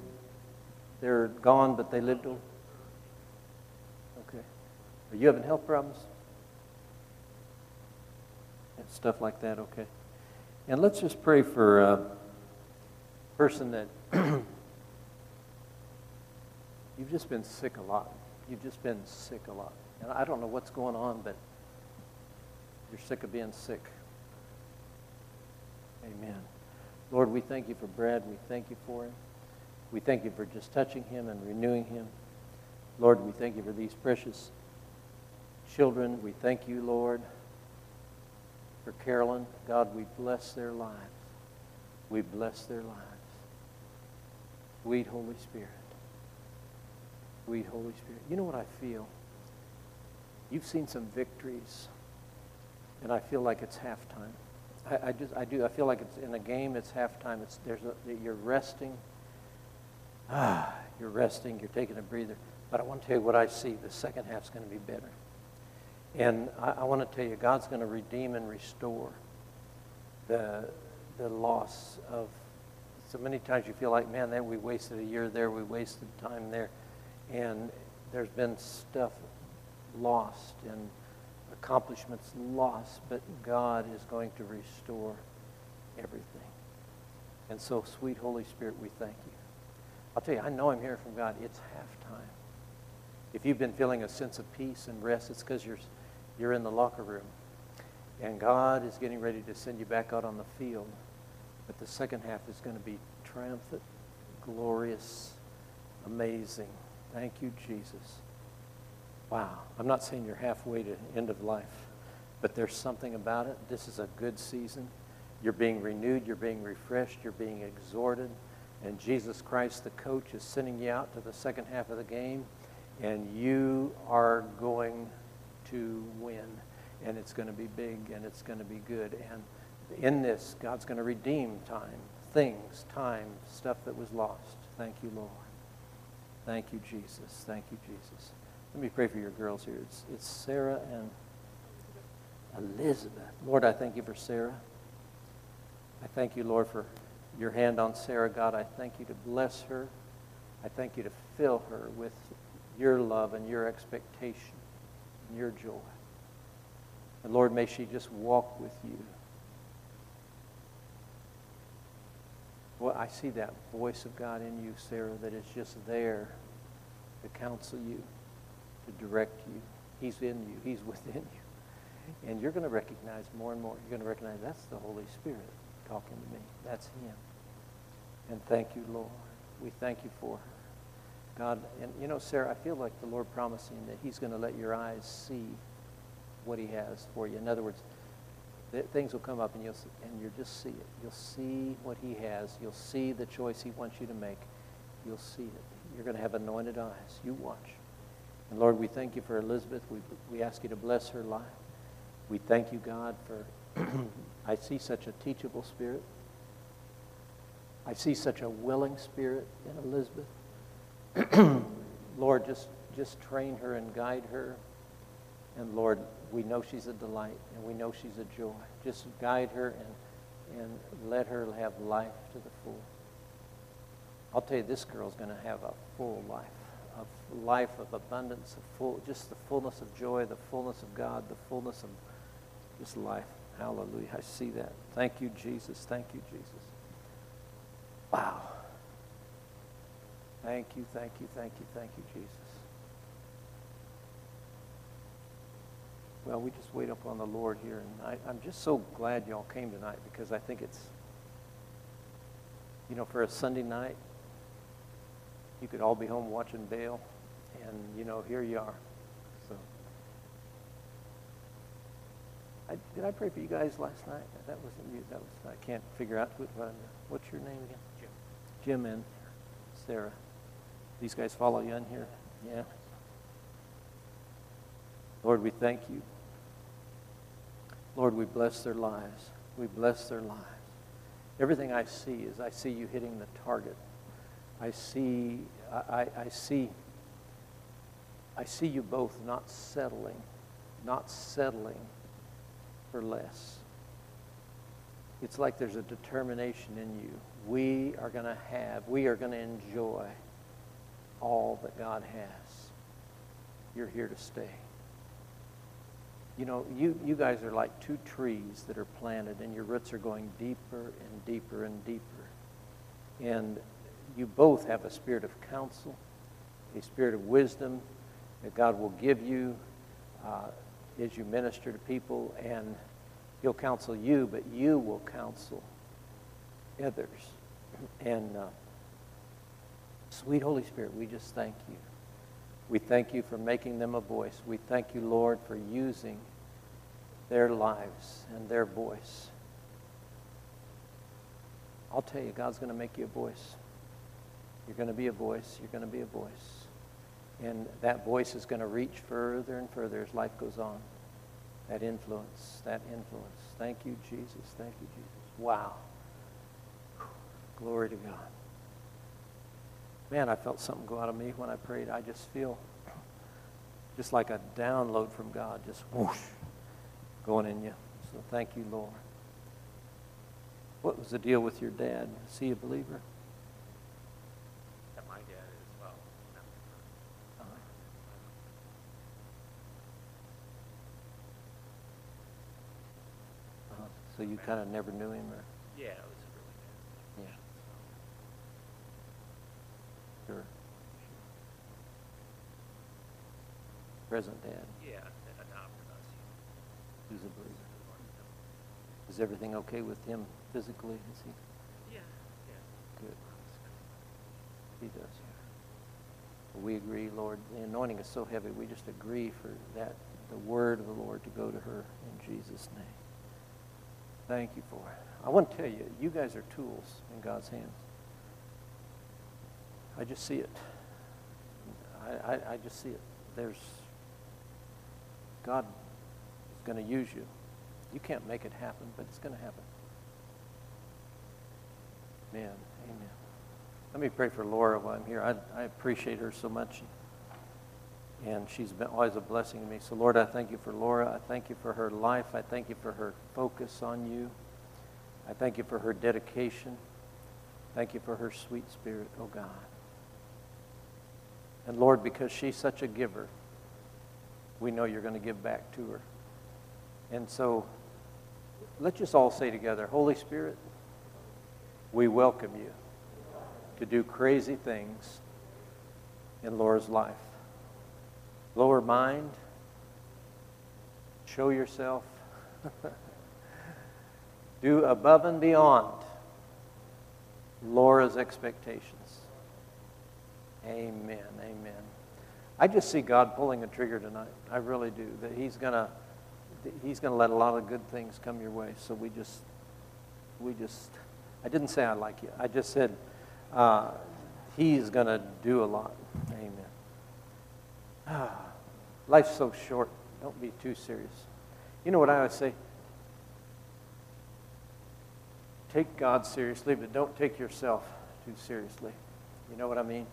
they're gone, but they lived old? Okay. Are you having health problems? And stuff like that, okay. And let's just pray for a person that <clears throat> you've just been sick a lot. You've just been sick a lot. And I don't know what's going on, but you're sick of being sick. Amen. Lord, we thank you for Brad. We thank you for him. We thank you for just touching him and renewing him. Lord, we thank you for these precious children. We thank you, Lord, for Carolyn. God, we bless their lives. We bless their lives. Sweet Holy Spirit. Sweet Holy Spirit. You know what I feel? You've seen some victories, and I feel like it's halftime. I, I just, I do. I feel like it's in a game. It's halftime. It's there's a, you're resting. Ah, you're resting. You're taking a breather. But I want to tell you what I see. The second half's going to be better. And I, I want to tell you, God's going to redeem and restore the the loss of. So many times you feel like, man, then we wasted a year there. We wasted time there, and there's been stuff lost and accomplishments lost, but God is going to restore everything. And so, sweet Holy Spirit, we thank you. I'll tell you, I know I'm hearing from God. It's halftime. If you've been feeling a sense of peace and rest, it's because you're, you're in the locker room. And God is getting ready to send you back out on the field. But the second half is going to be triumphant, glorious, amazing. Thank you, Jesus. Wow. I'm not saying you're halfway to the end of life, but there's something about it. This is a good season. You're being renewed, you're being refreshed, you're being exhorted. And Jesus Christ, the coach, is sending you out to the second half of the game, and you are going to win. And it's going to be big and it's going to be good. And in this, God's going to redeem time, things, time, stuff that was lost. Thank you, Lord. Thank you, Jesus. Thank you, Jesus. Let me pray for your girls here. It's, it's Sarah and Elizabeth. Lord, I thank you for Sarah. I thank you, Lord, for your hand on Sarah. God, I thank you to bless her. I thank you to fill her with your love and your expectation and your joy. And Lord, may she just walk with you. Well, I see that voice of God in you, Sarah, that is just there to counsel you, to direct you. He's in you. He's <laughs> within you. And you're going to recognize more and more. You're going to recognize that's the Holy Spirit talking to me. That's Him. And thank you, Lord. We thank you for her. God, and you know, Sarah, I feel like the Lord promising that He's going to let your eyes see what He has for you. In other words, th- things will come up and you'll see, and you'll just see it. You'll see what He has. You'll see the choice He wants you to make. You'll see it. You're going to have anointed eyes. You watch. And Lord, we thank you for Elizabeth. We, we ask you to bless her life. We thank you, God, for <clears throat> I see such a teachable spirit. I see such a willing spirit in Elizabeth. <clears throat> Lord, just, just train her and guide her. And Lord, we know she's a delight and we know she's a joy. Just guide her and, and let her have life to the full. I'll tell you, this girl's going to have a full life, a life of abundance, of full, just the fullness of joy, the fullness of God, the fullness of just life. Hallelujah. I see that. Thank you, Jesus. Thank you, Jesus. Wow. Thank you, thank you, thank you, thank you, Jesus. Well, we just wait up on the Lord here, and I, I'm just so glad y'all came tonight because I think it's, you know, for a Sunday night, you could all be home watching Bale, and you know, here you are. So, I, did I pray for you guys last night? That wasn't you. That was I can't figure out what. what what's your name again? Jim. Jim and Sarah. These guys follow you in here? Yeah. Lord, we thank you. Lord, we bless their lives. We bless their lives. Everything I see is I see you hitting the target. I see, I, I, see, I see you both not settling, not settling for less. It's like there's a determination in you. We are going to have, we are going to enjoy all that God has. You're here to stay. You know, you, you guys are like two trees that are planted, and your roots are going deeper and deeper and deeper. And you both have a spirit of counsel, a spirit of wisdom that God will give you uh, as you minister to people, and He'll counsel you, but you will counsel others. <clears throat> And uh, sweet Holy Spirit, we just thank you. We thank you for making them a voice. We thank you, Lord, for using their lives and their voice. I'll tell you, God's going to make you a voice. You're going to be a voice. You're going to be a voice. And that voice is going to reach further and further as life goes on. That influence, that influence. Thank you, Jesus. Thank you, Jesus. Wow. Glory to God. Man, I felt something go out of me when I prayed. I just feel just like a download from God, just whoosh, going in you. So thank you, Lord. What was the deal with your dad? Is he a believer? my dad as well. Uh-huh. Uh-huh. So you kind of never knew him, or Yeah, it was really yeah, sure. Present dad. Yeah, that adopted us. who's a believer. Is everything okay with him physically? Is he Yeah, yeah. good? He does. We agree, Lord. The anointing is so heavy. We just agree for that, the word of the Lord to go to her in Jesus' name. Thank you for it. I want to tell you, you guys are tools in God's hands. I just see it. I, I, I just see it. There's God is going to use you. You can't make it happen, but it's going to happen. Amen. Amen. Let me pray for Laura while I'm here. I, I appreciate her so much. And she's been always a blessing to me. So, Lord, I thank you for Laura. I thank you for her life. I thank you for her focus on you. I thank you for her dedication. Thank you for her sweet spirit, oh God. And Lord, because she's such a giver, we know you're going to give back to her. And so let's just all say together Holy Spirit, we welcome you to do crazy things in Laura's life. Lower mind, show yourself, <laughs> do above and beyond Laura's expectations. Amen. Amen. I just see God pulling a trigger tonight. I really do. That He's gonna He's gonna let a lot of good things come your way. So we just we just I didn't say I like you. I just said uh, He's gonna do a lot. Amen. Ah, <sighs> life's so short. Don't be too serious. You know what I always say? Take God seriously, but don't take yourself too seriously. You know what I mean?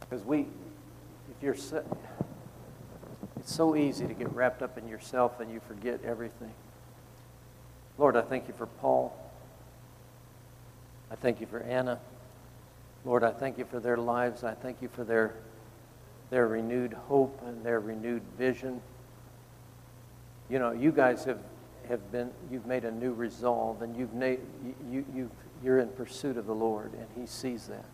Because we, you're, it's so easy to get wrapped up in yourself and you forget everything. Lord, I thank you for Paul. I thank you for Anna. Lord, I thank you for their lives. I thank you for their, their renewed hope and their renewed vision. You know, you guys have, have been, you've made a new resolve and you've, na- you, you, you're in pursuit of the Lord and He sees that.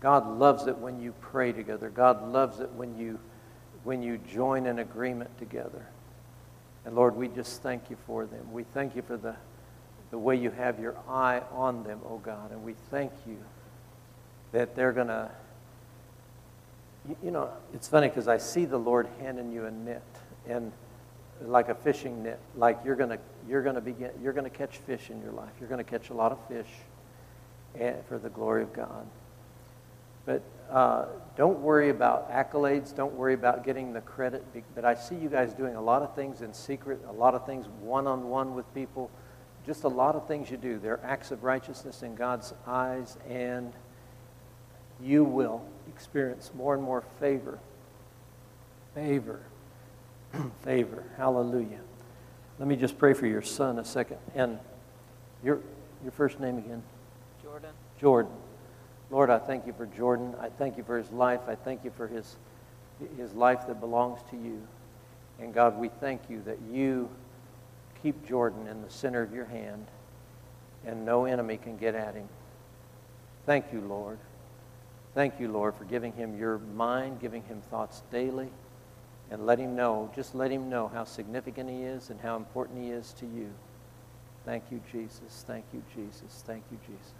God loves it when you pray together. God loves it when you, when you join in agreement together. And Lord, we just thank you for them. We thank you for the, the way you have your eye on them, oh God. And we thank you that they're going to, you, you know, it's funny because I see the Lord handing you a net and like a fishing net, like you're going to, you're going to begin, you're going to catch fish in your life. You're going to catch a lot of fish and, for the glory of God. But uh, don't worry about accolades. Don't worry about getting the credit. But I see you guys doing a lot of things in secret, a lot of things one on one with people. Just a lot of things you do. They're acts of righteousness in God's eyes, and you will experience more and more favor. Favor. <clears throat> favor. Hallelujah. Let me just pray for your son a second. And your, your first name again? Jordan. Jordan. Lord, I thank you for Jordan. I thank you for his life. I thank you for his, his life that belongs to you. And God, we thank you that you keep Jordan in the center of your hand and no enemy can get at him. Thank you, Lord. Thank you, Lord, for giving him your mind, giving him thoughts daily, and let him know, just let him know how significant he is and how important he is to you. Thank you, Jesus. Thank you, Jesus. Thank you, Jesus.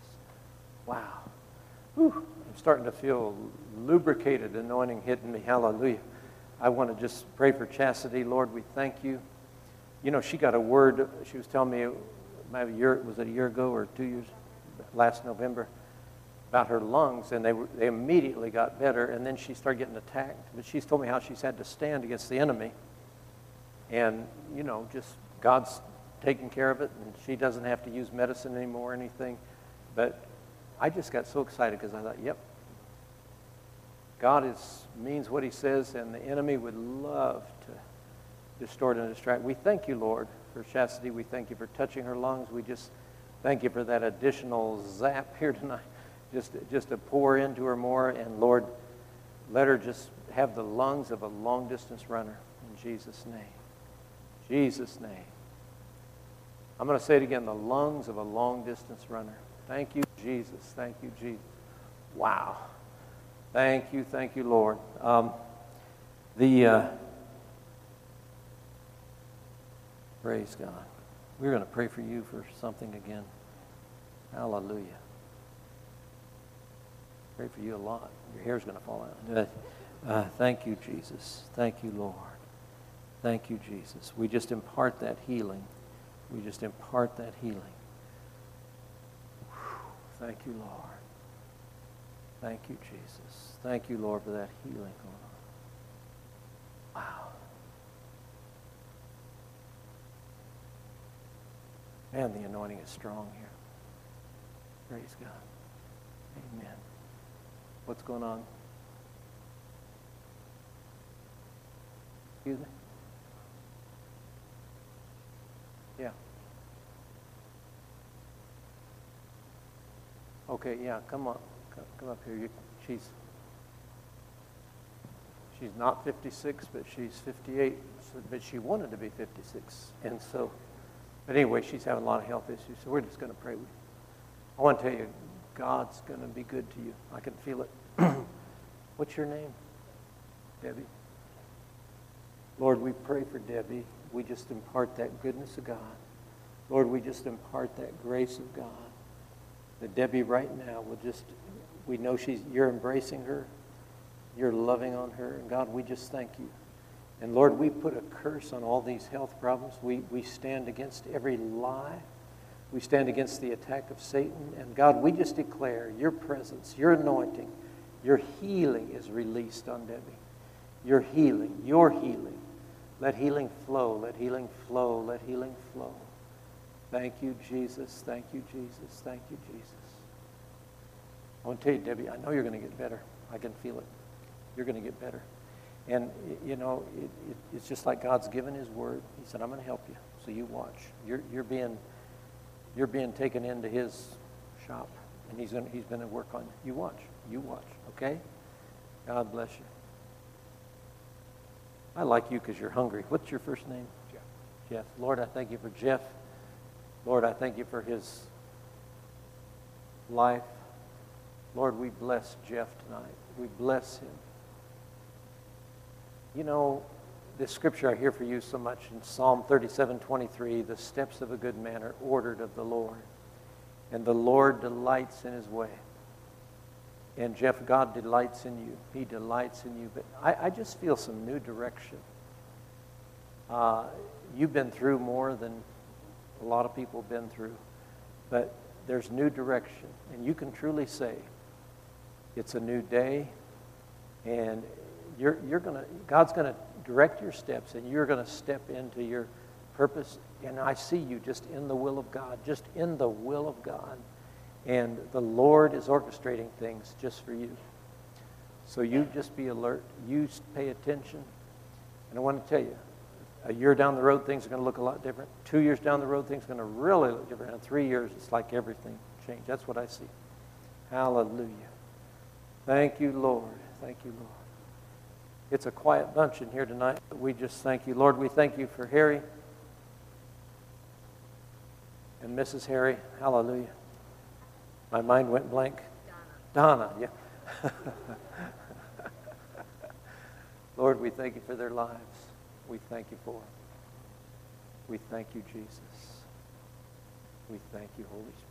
Wow. Whew, I'm starting to feel lubricated anointing hitting me. Hallelujah. I want to just pray for Chastity. Lord, we thank you. You know, she got a word. She was telling me maybe a year, was it a year ago or two years, last November, about her lungs, and they, were, they immediately got better, and then she started getting attacked. But she's told me how she's had to stand against the enemy. And, you know, just God's taking care of it, and she doesn't have to use medicine anymore or anything. But I just got so excited because I thought, yep, God is, means what he says, and the enemy would love to distort and distract. We thank you, Lord, for Chastity. We thank you for touching her lungs. We just thank you for that additional zap here tonight, just, just to pour into her more. And Lord, let her just have the lungs of a long distance runner in Jesus' name. Jesus' name. I'm going to say it again the lungs of a long distance runner. Thank you, Jesus. Thank you, Jesus. Wow. Thank you, thank you, Lord. Um, the uh, praise God. We're going to pray for you for something again. Hallelujah. Pray for you a lot. Your hair's going to fall out. Uh, uh, thank you, Jesus. Thank you, Lord. Thank you, Jesus. We just impart that healing. We just impart that healing. Thank you, Lord. Thank you, Jesus. Thank you, Lord, for that healing on. Wow. Man, the anointing is strong here. Praise God. Amen. What's going on? Excuse me? Yeah. Okay, yeah, come on. Come, come up here. You, she's she's not 56, but she's 58. So, but she wanted to be 56. And so, but anyway, she's having a lot of health issues. So we're just going to pray with you. I want to tell you, God's going to be good to you. I can feel it. <clears throat> What's your name? Debbie. Lord, we pray for Debbie. We just impart that goodness of God. Lord, we just impart that grace of God. That Debbie right now will just, we know she's, you're embracing her. You're loving on her. And God, we just thank you. And Lord, we put a curse on all these health problems. We, we stand against every lie. We stand against the attack of Satan. And God, we just declare your presence, your anointing, your healing is released on Debbie. Your healing, your healing. Let healing flow, let healing flow, let healing flow. Thank you, Jesus. Thank you, Jesus. Thank you, Jesus. I want to tell you, Debbie, I know you're going to get better. I can feel it. You're going to get better. And, you know, it, it, it's just like God's given his word. He said, I'm going to help you. So you watch. You're, you're being you're being taken into his shop, and he's going he's going to work on you. You watch. You watch. Okay? God bless you. I like you because you're hungry. What's your first name? Jeff. Jeff. Lord, I thank you for Jeff. Lord, I thank you for his life. Lord, we bless Jeff tonight. We bless him. You know, this scripture I hear for you so much in Psalm 37 23 the steps of a good man are ordered of the Lord, and the Lord delights in his way. And Jeff, God delights in you. He delights in you. But I, I just feel some new direction. Uh, you've been through more than a lot of people have been through, but there's new direction. And you can truly say, it's a new day, and you're, you're gonna, God's going to direct your steps, and you're going to step into your purpose. And I see you just in the will of God, just in the will of God. And the Lord is orchestrating things just for you. So you just be alert. You pay attention. And I want to tell you, a year down the road, things are going to look a lot different. Two years down the road, things are going to really look different. And three years, it's like everything changed. That's what I see. Hallelujah. Thank you, Lord. Thank you, Lord. It's a quiet bunch in here tonight, but we just thank you. Lord, we thank you for Harry and Mrs. Harry. Hallelujah. My mind went blank. Donna. Donna, yeah. <laughs> Lord, we thank you for their lives. We thank you for. We thank you, Jesus. We thank you, Holy Spirit.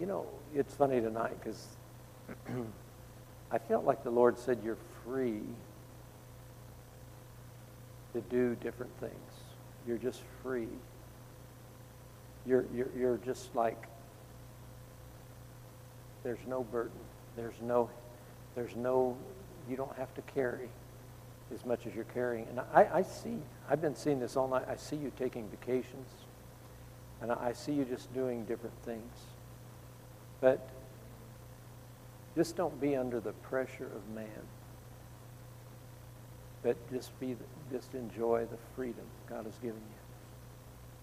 You know, it's funny tonight because <clears throat> I felt like the Lord said you're free to do different things. You're just free. You're, you're, you're just like, there's no burden. There's no, there's no, you don't have to carry as much as you're carrying. And I, I see, I've been seeing this all night. I see you taking vacations. And I, I see you just doing different things. But just don't be under the pressure of man. But just be, just enjoy the freedom God has given you.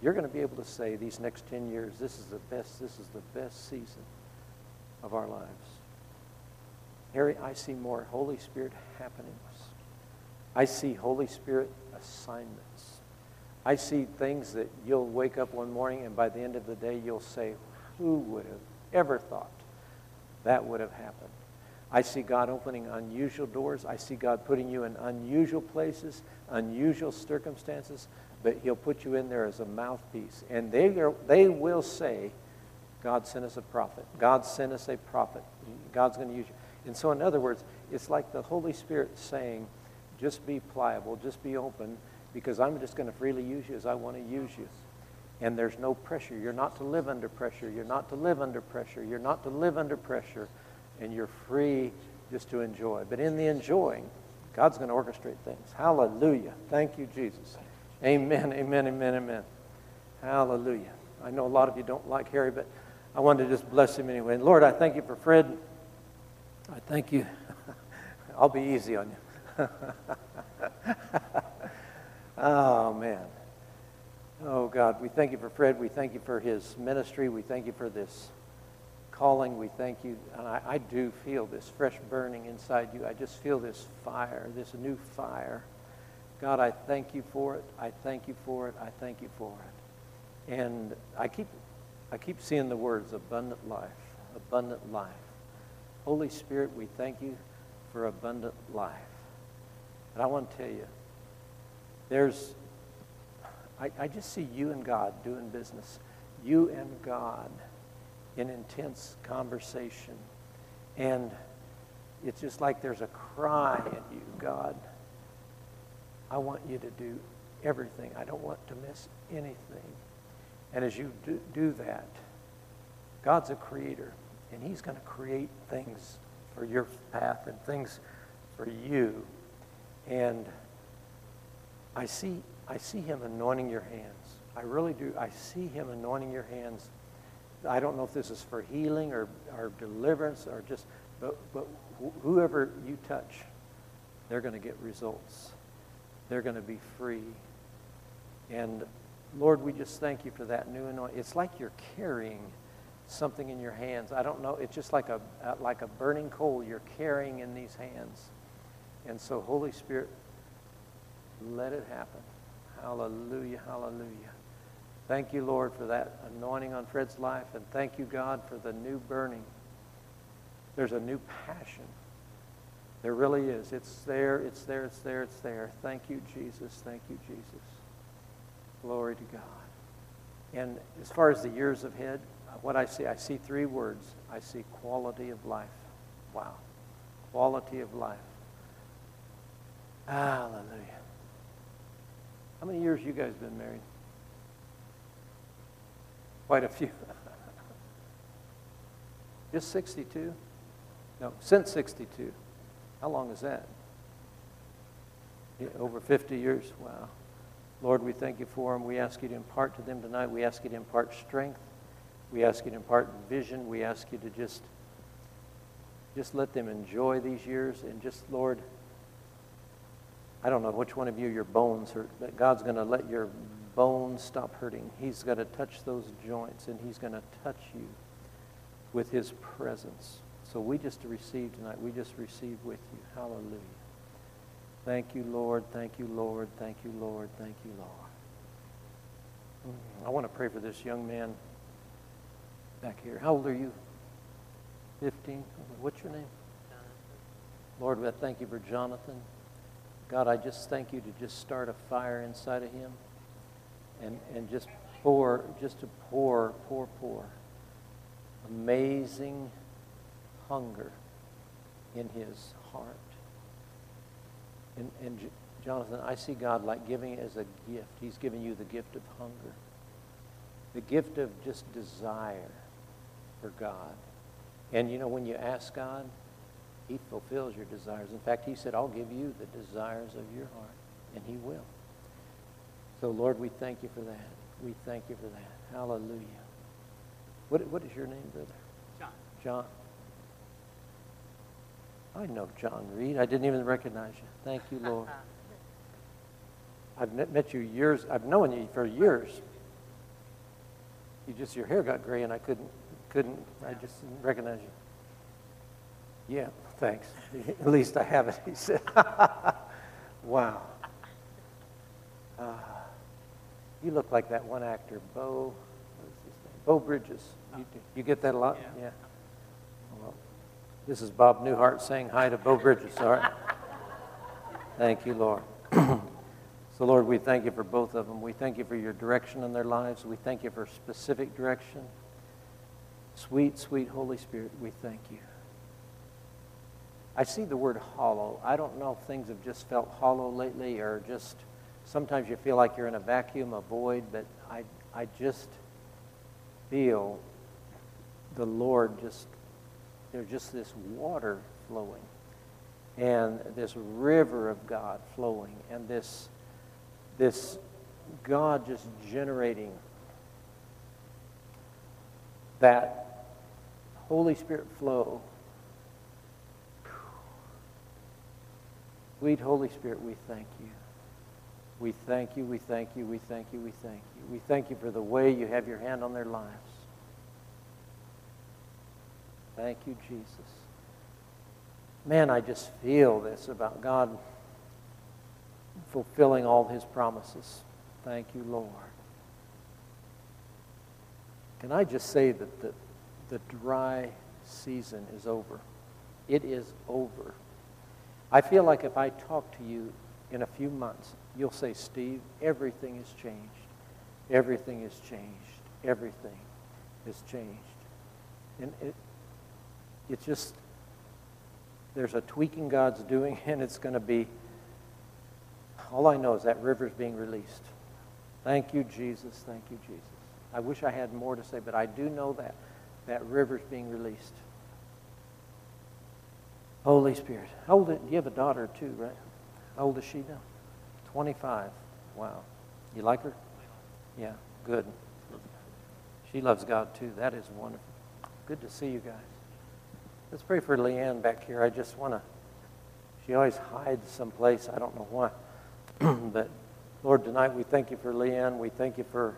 You're going to be able to say these next 10 years, this is the best, this is the best season of our lives. Harry, I see more Holy Spirit happenings. I see Holy Spirit assignments. I see things that you'll wake up one morning and by the end of the day you'll say, who would have ever thought that would have happened? I see God opening unusual doors. I see God putting you in unusual places, unusual circumstances, but he'll put you in there as a mouthpiece. And they, are, they will say, God sent us a prophet. God sent us a prophet. God's going to use you. And so, in other words, it's like the Holy Spirit saying, just be pliable, just be open, because I'm just going to freely use you as I want to use you. And there's no pressure. You're not to live under pressure. You're not to live under pressure. You're not to live under pressure. And you're free just to enjoy. But in the enjoying, God's going to orchestrate things. Hallelujah. Thank you, Jesus. Amen, amen, amen, amen. Hallelujah. I know a lot of you don't like Harry, but I wanted to just bless him anyway. And Lord, I thank you for Fred. I thank you. <laughs> I'll be easy on you. <laughs> oh, man. Oh, God, we thank you for Fred. We thank you for his ministry. We thank you for this calling. We thank you. And I, I do feel this fresh burning inside you. I just feel this fire, this new fire. God, I thank you for it. I thank you for it. I thank you for it. And I keep, I keep seeing the words abundant life, abundant life. Holy Spirit, we thank you for abundant life. And I want to tell you, there's, I, I just see you and God doing business. You and God in intense conversation. And it's just like there's a cry in you, God. I want you to do everything. I don't want to miss anything. And as you do, do that, God's a creator, and He's going to create things for your path and things for you. And I see, I see Him anointing your hands. I really do. I see Him anointing your hands. I don't know if this is for healing or, or deliverance or just, but, but wh- whoever you touch, they're going to get results. They're going to be free. And Lord, we just thank you for that new anointing. It's like you're carrying something in your hands. I don't know. It's just like a like a burning coal you're carrying in these hands. And so, Holy Spirit, let it happen. Hallelujah, hallelujah. Thank you, Lord, for that anointing on Fred's life, and thank you, God, for the new burning. There's a new passion. There really is. It's there, it's there, it's there, it's there. Thank you, Jesus. Thank you, Jesus. Glory to God. And as far as the years ahead, what I see, I see three words. I see quality of life. Wow. Quality of life. Hallelujah. How many years you guys been married? Quite a few. <laughs> Just 62? No, since 62. How long is that? Yeah, over 50 years? Wow. Lord, we thank you for them. We ask you to impart to them tonight. We ask you to impart strength. We ask you to impart vision. We ask you to just, just let them enjoy these years. And just, Lord, I don't know which one of you your bones hurt, but God's going to let your bones stop hurting. He's going to touch those joints, and He's going to touch you with His presence. So we just receive tonight. We just receive with you. Hallelujah. Thank you, Lord. Thank you, Lord. Thank you, Lord. Thank you, Lord. Mm, I want to pray for this young man back here. How old are you? 15? What's your name? Lord, I thank you for Jonathan. God, I just thank you to just start a fire inside of him and, and just pour, just to pour, pour, pour amazing hunger in his heart. And, and J- Jonathan, I see God like giving it as a gift. He's giving you the gift of hunger, the gift of just desire for God. And you know, when you ask God, He fulfills your desires. In fact, He said, I'll give you the desires of your heart, and He will. So, Lord, we thank you for that. We thank you for that. Hallelujah. What, what is your name, brother? John. John. I know John Reed. I didn't even recognize you. Thank you, Lord. <laughs> I've met you years. I've known you for years. You just your hair got gray, and I couldn't couldn't. I just didn't recognize you. Yeah, thanks. <laughs> At least I have it. He said. <laughs> wow. Uh, you look like that one actor, Beau. What is his name? Beau Bridges. You, you get that a lot? Yeah. Well, this is Bob Newhart saying hi to Beau Bridges, all right? Thank you, Lord. <clears throat> so, Lord, we thank you for both of them. We thank you for your direction in their lives. We thank you for specific direction. Sweet, sweet Holy Spirit, we thank you. I see the word hollow. I don't know if things have just felt hollow lately or just sometimes you feel like you're in a vacuum, a void, but I, I just feel the Lord just, there's just this water flowing and this river of God flowing and this, this God just generating that Holy Spirit flow. Sweet Holy Spirit, we thank you. We thank you, we thank you, we thank you, we thank you. We thank you for the way you have your hand on their lives. Thank you, Jesus. Man, I just feel this about God fulfilling all his promises. Thank you, Lord. Can I just say that the, the dry season is over? It is over. I feel like if I talk to you in a few months, you'll say, Steve, everything has changed. Everything has changed. Everything has changed. And it, it's just, there's a tweaking God's doing, <laughs> and it's going to be, all I know is that river's being released. Thank you, Jesus. Thank you, Jesus. I wish I had more to say, but I do know that. That river's being released. Holy Spirit. How do you have a daughter too, right? How old is she now? 25. Wow. You like her? Yeah, good. She loves God too. That is wonderful. Good to see you guys. Let's pray for Leanne back here. I just want to, she always hides someplace. I don't know why. <clears throat> but Lord, tonight we thank you for Leanne. We thank you for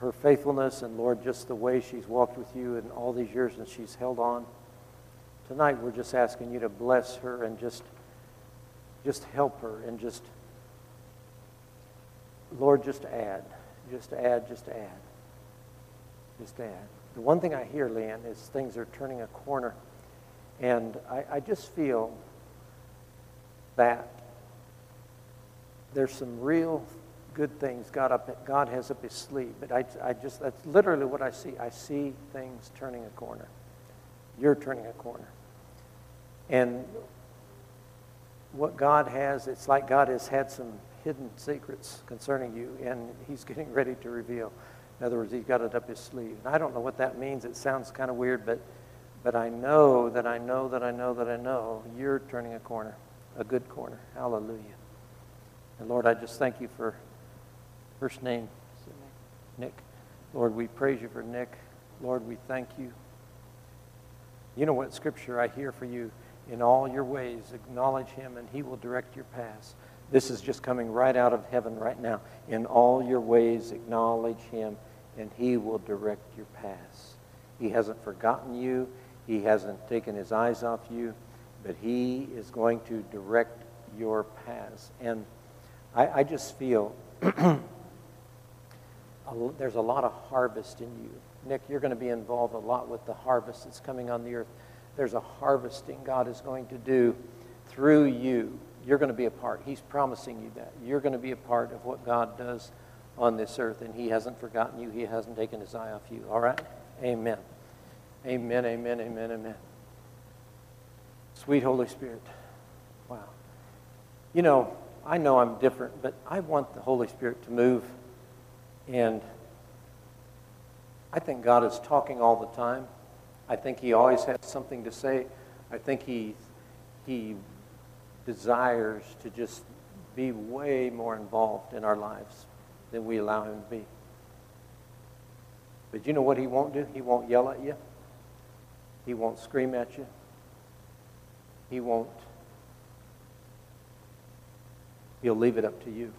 her faithfulness and Lord, just the way she's walked with you in all these years and she's held on. Tonight we're just asking you to bless her and just just help her and just Lord, just add. Just add, just add. Just add. The one thing I hear, Leanne, is things are turning a corner. And I, I just feel that there's some real good things God, up, God has up his sleeve. But I, I just, that's literally what I see. I see things turning a corner. You're turning a corner. And what God has, it's like God has had some hidden secrets concerning you, and he's <laughs> getting ready to reveal. In other words, he's got it up his sleeve. And I don't know what that means. It sounds kind of weird, but, but I know that I know that I know that I know you're turning a corner, a good corner. Hallelujah. And Lord, I just thank you for first name, Nick. Lord, we praise you for Nick. Lord, we thank you. You know what scripture I hear for you? In all your ways, acknowledge him, and he will direct your paths. This is just coming right out of heaven right now. In all your ways, acknowledge him, and he will direct your paths. He hasn't forgotten you, he hasn't taken his eyes off you, but he is going to direct your paths. And I, I just feel <clears throat> there's a lot of harvest in you. Nick, you're going to be involved a lot with the harvest that's coming on the earth. There's a harvesting God is going to do through you. You're going to be a part. He's promising you that. You're going to be a part of what God does on this earth, and He hasn't forgotten you. He hasn't taken His eye off you. All right? Amen. Amen, amen, amen, amen. Sweet Holy Spirit. Wow. You know, I know I'm different, but I want the Holy Spirit to move. And I think God is talking all the time. I think He always has something to say. I think He, he desires to just be way more involved in our lives than we allow Him to be. But you know what He won't do? He won't yell at you. He won't scream at you. He won't. He'll leave it up to you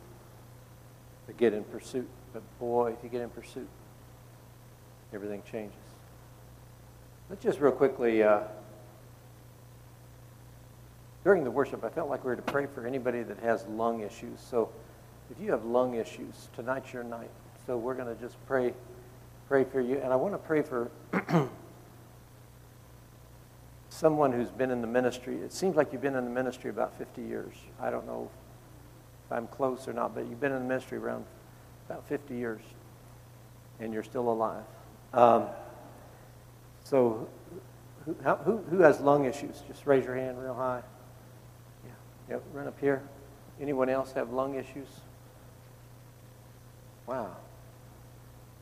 to get in pursuit. But boy, if you get in pursuit, everything changes. Let's just real quickly, uh, during the worship, I felt like we were to pray for anybody that has lung issues. So if you have lung issues, tonight's your night. So we're going to just pray, pray for you. And I want to pray for <clears throat> someone who's been in the ministry. It seems like you've been in the ministry about 50 years. I don't know if I'm close or not, but you've been in the ministry around about 50 years, and you're still alive. Um, So, who, how, who, who has lung issues? Just raise your hand real high. Yeah, yep, run up here. Anyone else have lung issues? Wow.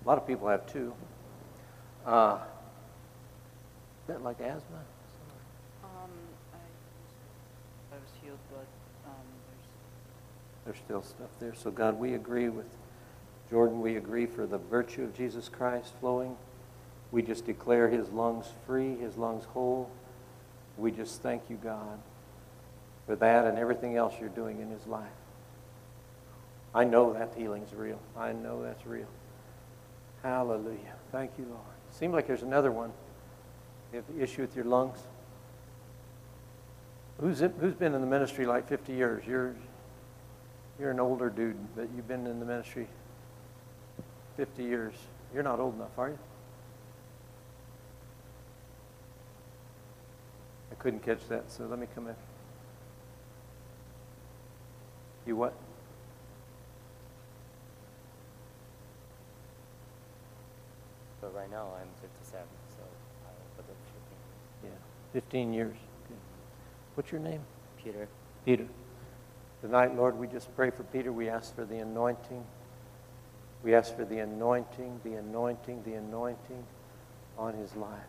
A lot of people have two. Uh, is that like asthma? Um, I, I was healed, but, um, there's, There's still stuff there. So, God, we agree with Jordan. We agree for the virtue of Jesus Christ flowing. We just declare his lungs free, his lungs whole. We just thank you, God, for that and everything else you're doing in his life. I know that healing's real. I know that's real. Hallelujah. Thank you, Lord. Seems like there's another one. You have the issue with your lungs. Who's, it, who's been in the ministry like 50 years? You're, you're an older dude, but you've been in the ministry 50 years. You're not old enough, are you? Couldn't catch that, so let me come in. You what? But right now I'm 57, so I was 15. years. Yeah, 15 years. Good. What's your name? Peter, Peter. Tonight, Lord, we just pray for Peter. We ask for the anointing. We ask for the anointing, the anointing, the anointing on his life.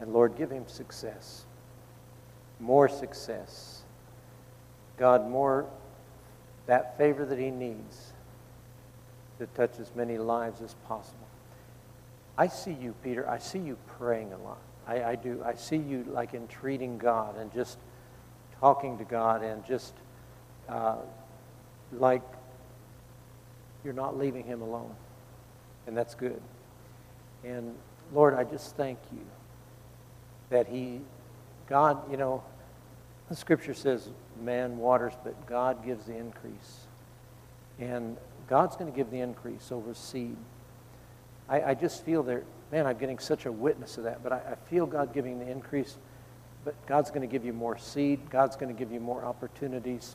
And Lord, give him success. More success. God, more that favor that he needs to touch as many lives as possible. I see you, Peter. I see you praying a lot. I, I do. I see you like entreating God and just talking to God and just uh, like you're not leaving him alone. And that's good. And Lord, I just thank you that he, God, you know, the scripture says man waters, but God gives the increase. And God's going to give the increase over seed. I, I just feel there, man, I'm getting such a witness of that, but I, I feel God giving the increase. But God's going to give you more seed. God's going to give you more opportunities.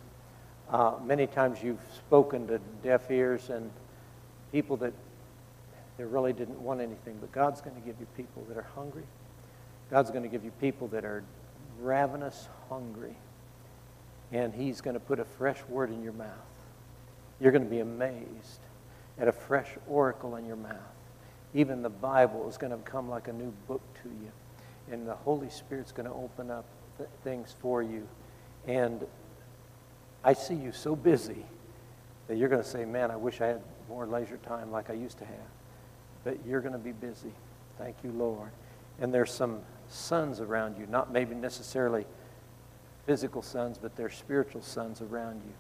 Uh, many times you've spoken to deaf ears and people that they really didn't want anything, but God's going to give you people that are hungry. God's going to give you people that are ravenous hungry. And He's going to put a fresh word in your mouth. You're going to be amazed at a fresh oracle in your mouth. Even the Bible is going to come like a new book to you. And the Holy Spirit's going to open up th- things for you. And I see you so busy that you're going to say, Man, I wish I had more leisure time like I used to have. But you're going to be busy. Thank you, Lord. And there's some sons around you, not maybe necessarily physical sons, but they're spiritual sons around you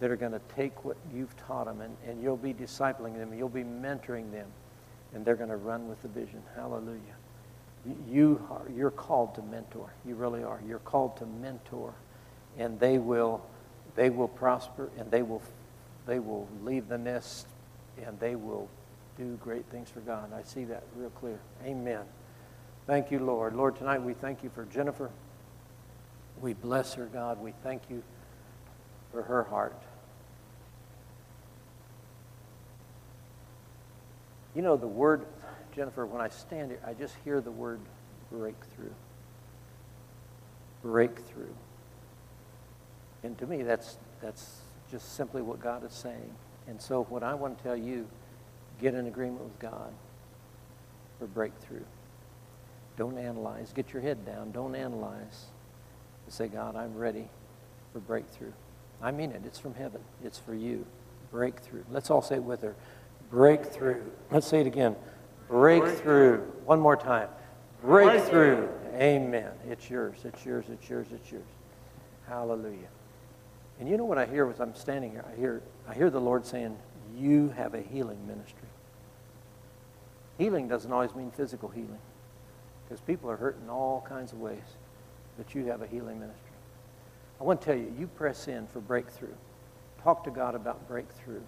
that are going to take what you've taught them and, and you'll be discipling them, you'll be mentoring them, and they're going to run with the vision. Hallelujah. You are, you're called to mentor. You really are. You're called to mentor, and they will, they will prosper, and they will, they will leave the nest, and they will do great things for God. I see that real clear. Amen. Thank you, Lord. Lord, tonight we thank you for Jennifer. We bless her, God. We thank you for her heart. You know, the word, Jennifer, when I stand here, I just hear the word breakthrough. Breakthrough. And to me, that's, that's just simply what God is saying. And so, what I want to tell you, get in agreement with God for breakthrough. Don't analyze. Get your head down. Don't analyze. Say, God, I'm ready for breakthrough. I mean it. It's from heaven. It's for you. Breakthrough. Let's all say it with her. Breakthrough. Let's say it again. Breakthrough. One more time. Breakthrough. Amen. It's yours. It's yours. It's yours. It's yours. Hallelujah. And you know what I hear as I'm standing here? I hear, I hear the Lord saying, You have a healing ministry. Healing doesn't always mean physical healing because people are hurt in all kinds of ways, but you have a healing ministry. I want to tell you, you press in for breakthrough. Talk to God about breakthrough.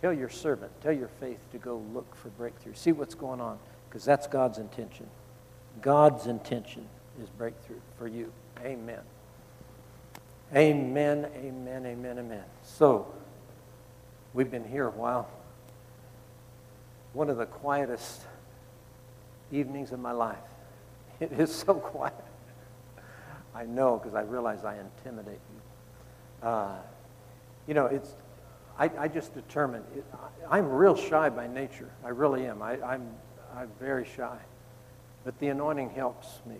Tell your servant, tell your faith to go look for breakthrough. See what's going on, because that's God's intention. God's intention is breakthrough for you. Amen. Amen, amen, amen, amen. So, we've been here a while. One of the quietest evenings of my life. It is so <laughs> quiet. I know because I realize I intimidate you. Uh, you know, it's, I, I just determined, it, I, I'm real shy by nature. I really am. I, I'm, I'm very shy. But the anointing helps me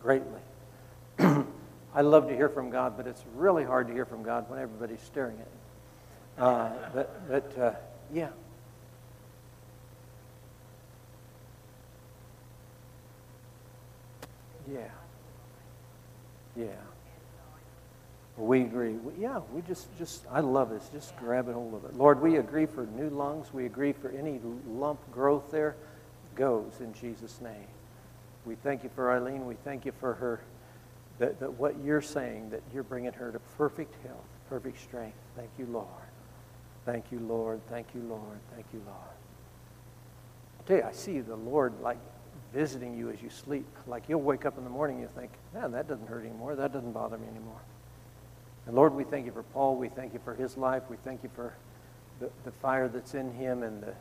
greatly. <clears throat> I love to hear from God, but it's really hard to hear from God when everybody's staring at you. Uh, but but uh, yeah. Yeah. Yeah. We agree. Yeah, we just, just, I love this. Just grab a hold of it. Lord, we agree for new lungs. We agree for any lump growth there goes in Jesus' name. We thank you for Eileen. We thank you for her, that, that what you're saying, that you're bringing her to perfect health, perfect strength. Thank you, Lord. Thank you, Lord. Thank you, Lord. Thank you, Lord. I tell you, I see the Lord like visiting you as you sleep. Like you'll wake up in the morning, you think, man, that doesn't hurt anymore. That doesn't bother me anymore. And Lord, we thank you for Paul. We thank you for his life. We thank you for the, the fire that's in him and the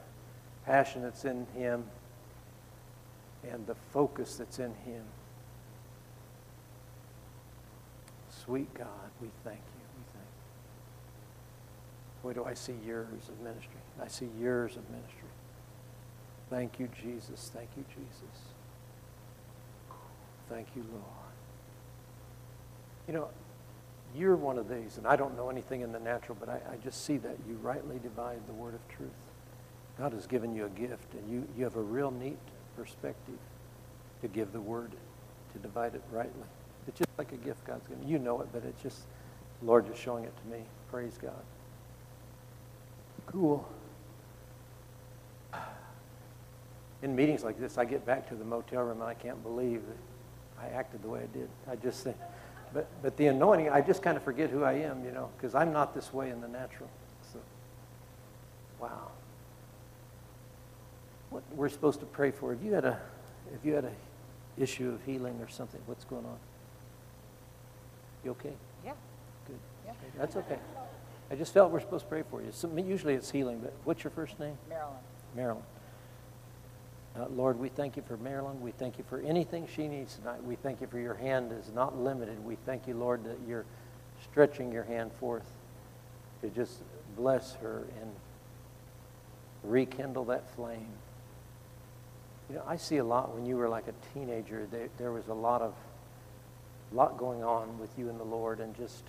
passion that's in him and the focus that's in him. Sweet God, we thank you. We thank you. Boy, do I see years of ministry. I see years of ministry. Thank you, Jesus. Thank you, Jesus. Thank you, Lord. You know, you're one of these, and I don't know anything in the natural, but I, I just see that you rightly divide the word of truth. God has given you a gift, and you, you have a real neat perspective to give the word, to divide it rightly. It's just like a gift God's given. You know it, but it's just, Lord just showing it to me. Praise God. Cool. In meetings like this, I get back to the motel room and I can't believe that I acted the way I did. I just think, but, but the anointing, I just kind of forget who I am, you know, because I'm not this way in the natural. So, wow. What we're supposed to pray for? If you had a, if you had a issue of healing or something, what's going on? You okay? Yeah. Good. Yeah. That's okay. I just felt we're supposed to pray for you. Some, usually it's healing, but what's your first name? Marilyn. Marilyn. Uh, Lord, we thank you for Marilyn. We thank you for anything she needs tonight. We thank you for your hand is not limited. We thank you, Lord, that you're stretching your hand forth to just bless her and rekindle that flame. You know, I see a lot when you were like a teenager. There, there was a lot of lot going on with you and the Lord, and just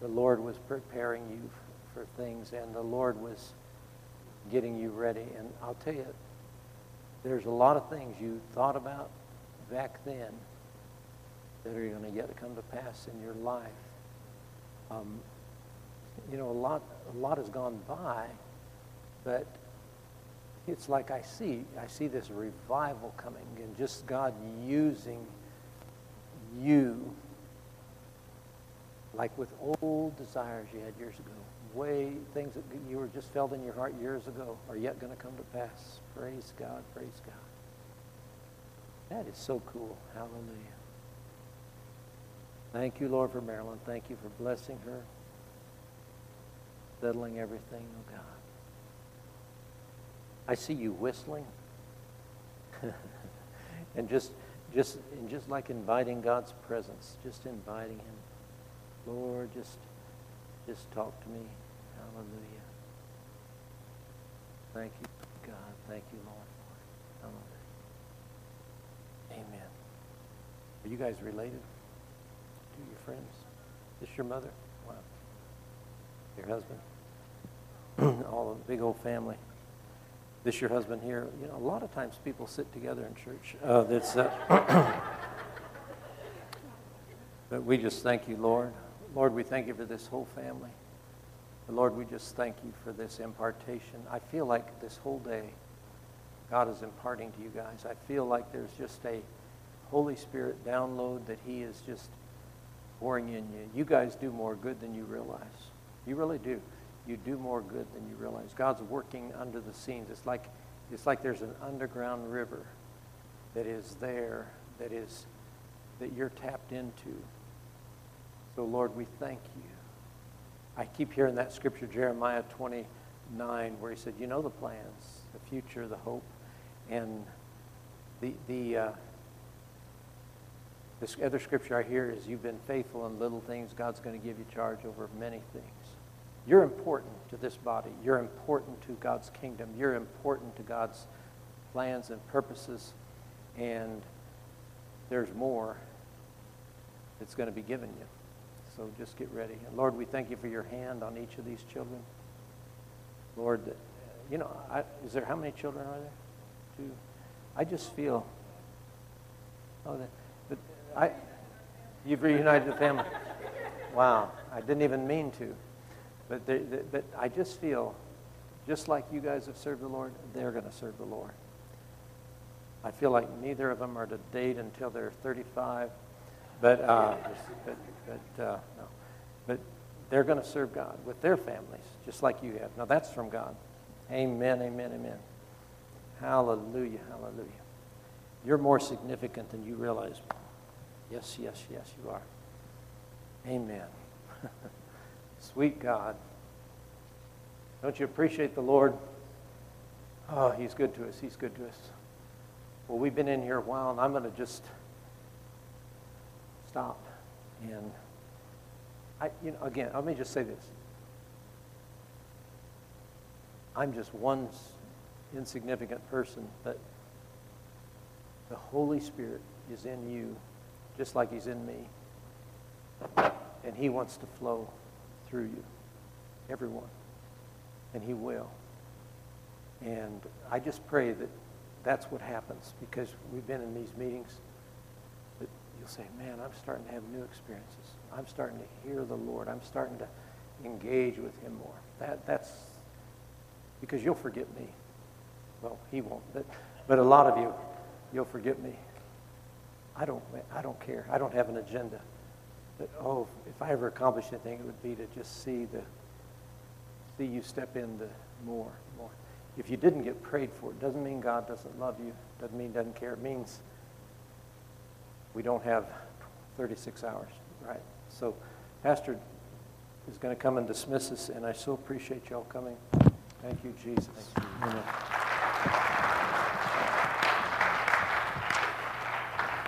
the Lord was preparing you for things, and the Lord was getting you ready. And I'll tell you, there's a lot of things you thought about back then that are going to yet come to pass in your life. Um, you know, a lot, a lot has gone by, but it's like I see, I see this revival coming and just God using you like with old desires you had years ago. Way, things that you were just felt in your heart years ago are yet going to come to pass. Praise God, praise God. That is so cool. Hallelujah. Thank you, Lord, for Marilyn. Thank you for blessing her, settling everything, oh God. I see you whistling. <laughs> and just just and just like inviting God's presence, just inviting him. Lord, just just talk to me. Hallelujah. Thank you, God. Thank you, Lord. Hallelujah. Amen. Are you guys related to your friends? Is this your mother? Wow. Your husband? <clears throat> All the big old family. This your husband here? You know, a lot of times people sit together in church. Uh, that's, uh, <coughs> but we just thank you, Lord. Lord, we thank you for this whole family. Lord, we just thank you for this impartation. I feel like this whole day, God is imparting to you guys. I feel like there's just a Holy Spirit download that He is just pouring in you. You guys do more good than you realize. You really do. You do more good than you realize. God's working under the scenes. It's like, it's like there's an underground river that is there, that is that you're tapped into. So, Lord, we thank you. I keep hearing that scripture, Jeremiah 29, where he said, You know the plans, the future, the hope. And The, the, uh, this other scripture I hear is you've been faithful in little things, God's going to give you charge over many things. You're important to this body. You're important to God's kingdom. You're important to God's plans and purposes. And there's more that's going to be given you. So just get ready. And Lord, we thank you for your hand on each of these children. Lord, you know, I, is there, how many children are there? Two. I just feel, oh, that, but I, you've reunited the family. Wow, I didn't even mean to. But, they, they- but I just feel, just like you guys have served the Lord, they're going to serve the Lord. I feel like neither of them are to date until they're 35, but, uh, but, but, uh, no. but they're going to serve God with their families, just like you have. Now that's from God. Amen, amen, amen. Hallelujah, hallelujah. You're more significant than you realize. Yes, yes, yes, you are. Amen. <laughs> Sweet God. Don't you appreciate the Lord? Oh, He's good to us. He's good to us. Well, we've been in here a while, and I'm going to just stop. And I, you know, again, let me just say this. I'm just one insignificant person, but the Holy Spirit is in you, just like He's in me. And He wants to flow through you, everyone. And He will. And I just pray that that's what happens because we've been in these meetings you'll say, man, I'm starting to have new experiences. I'm starting to hear the Lord. I'm starting to engage with Him more. That, that's because you'll forget me. Well, He won't, but, but a lot of you, you'll forget me. I don't, I don't care. I don't have an agenda. But, oh, if I ever accomplish anything, it would be to just see the, see you step in the more, more. If you didn't get prayed for, it doesn't mean God doesn't love you. Doesn't mean he doesn't care. It means we don't have 36 hours, right? So, Pastor is going to come and dismiss us, and I so appreciate y'all coming. Thank you, Jesus. Amen.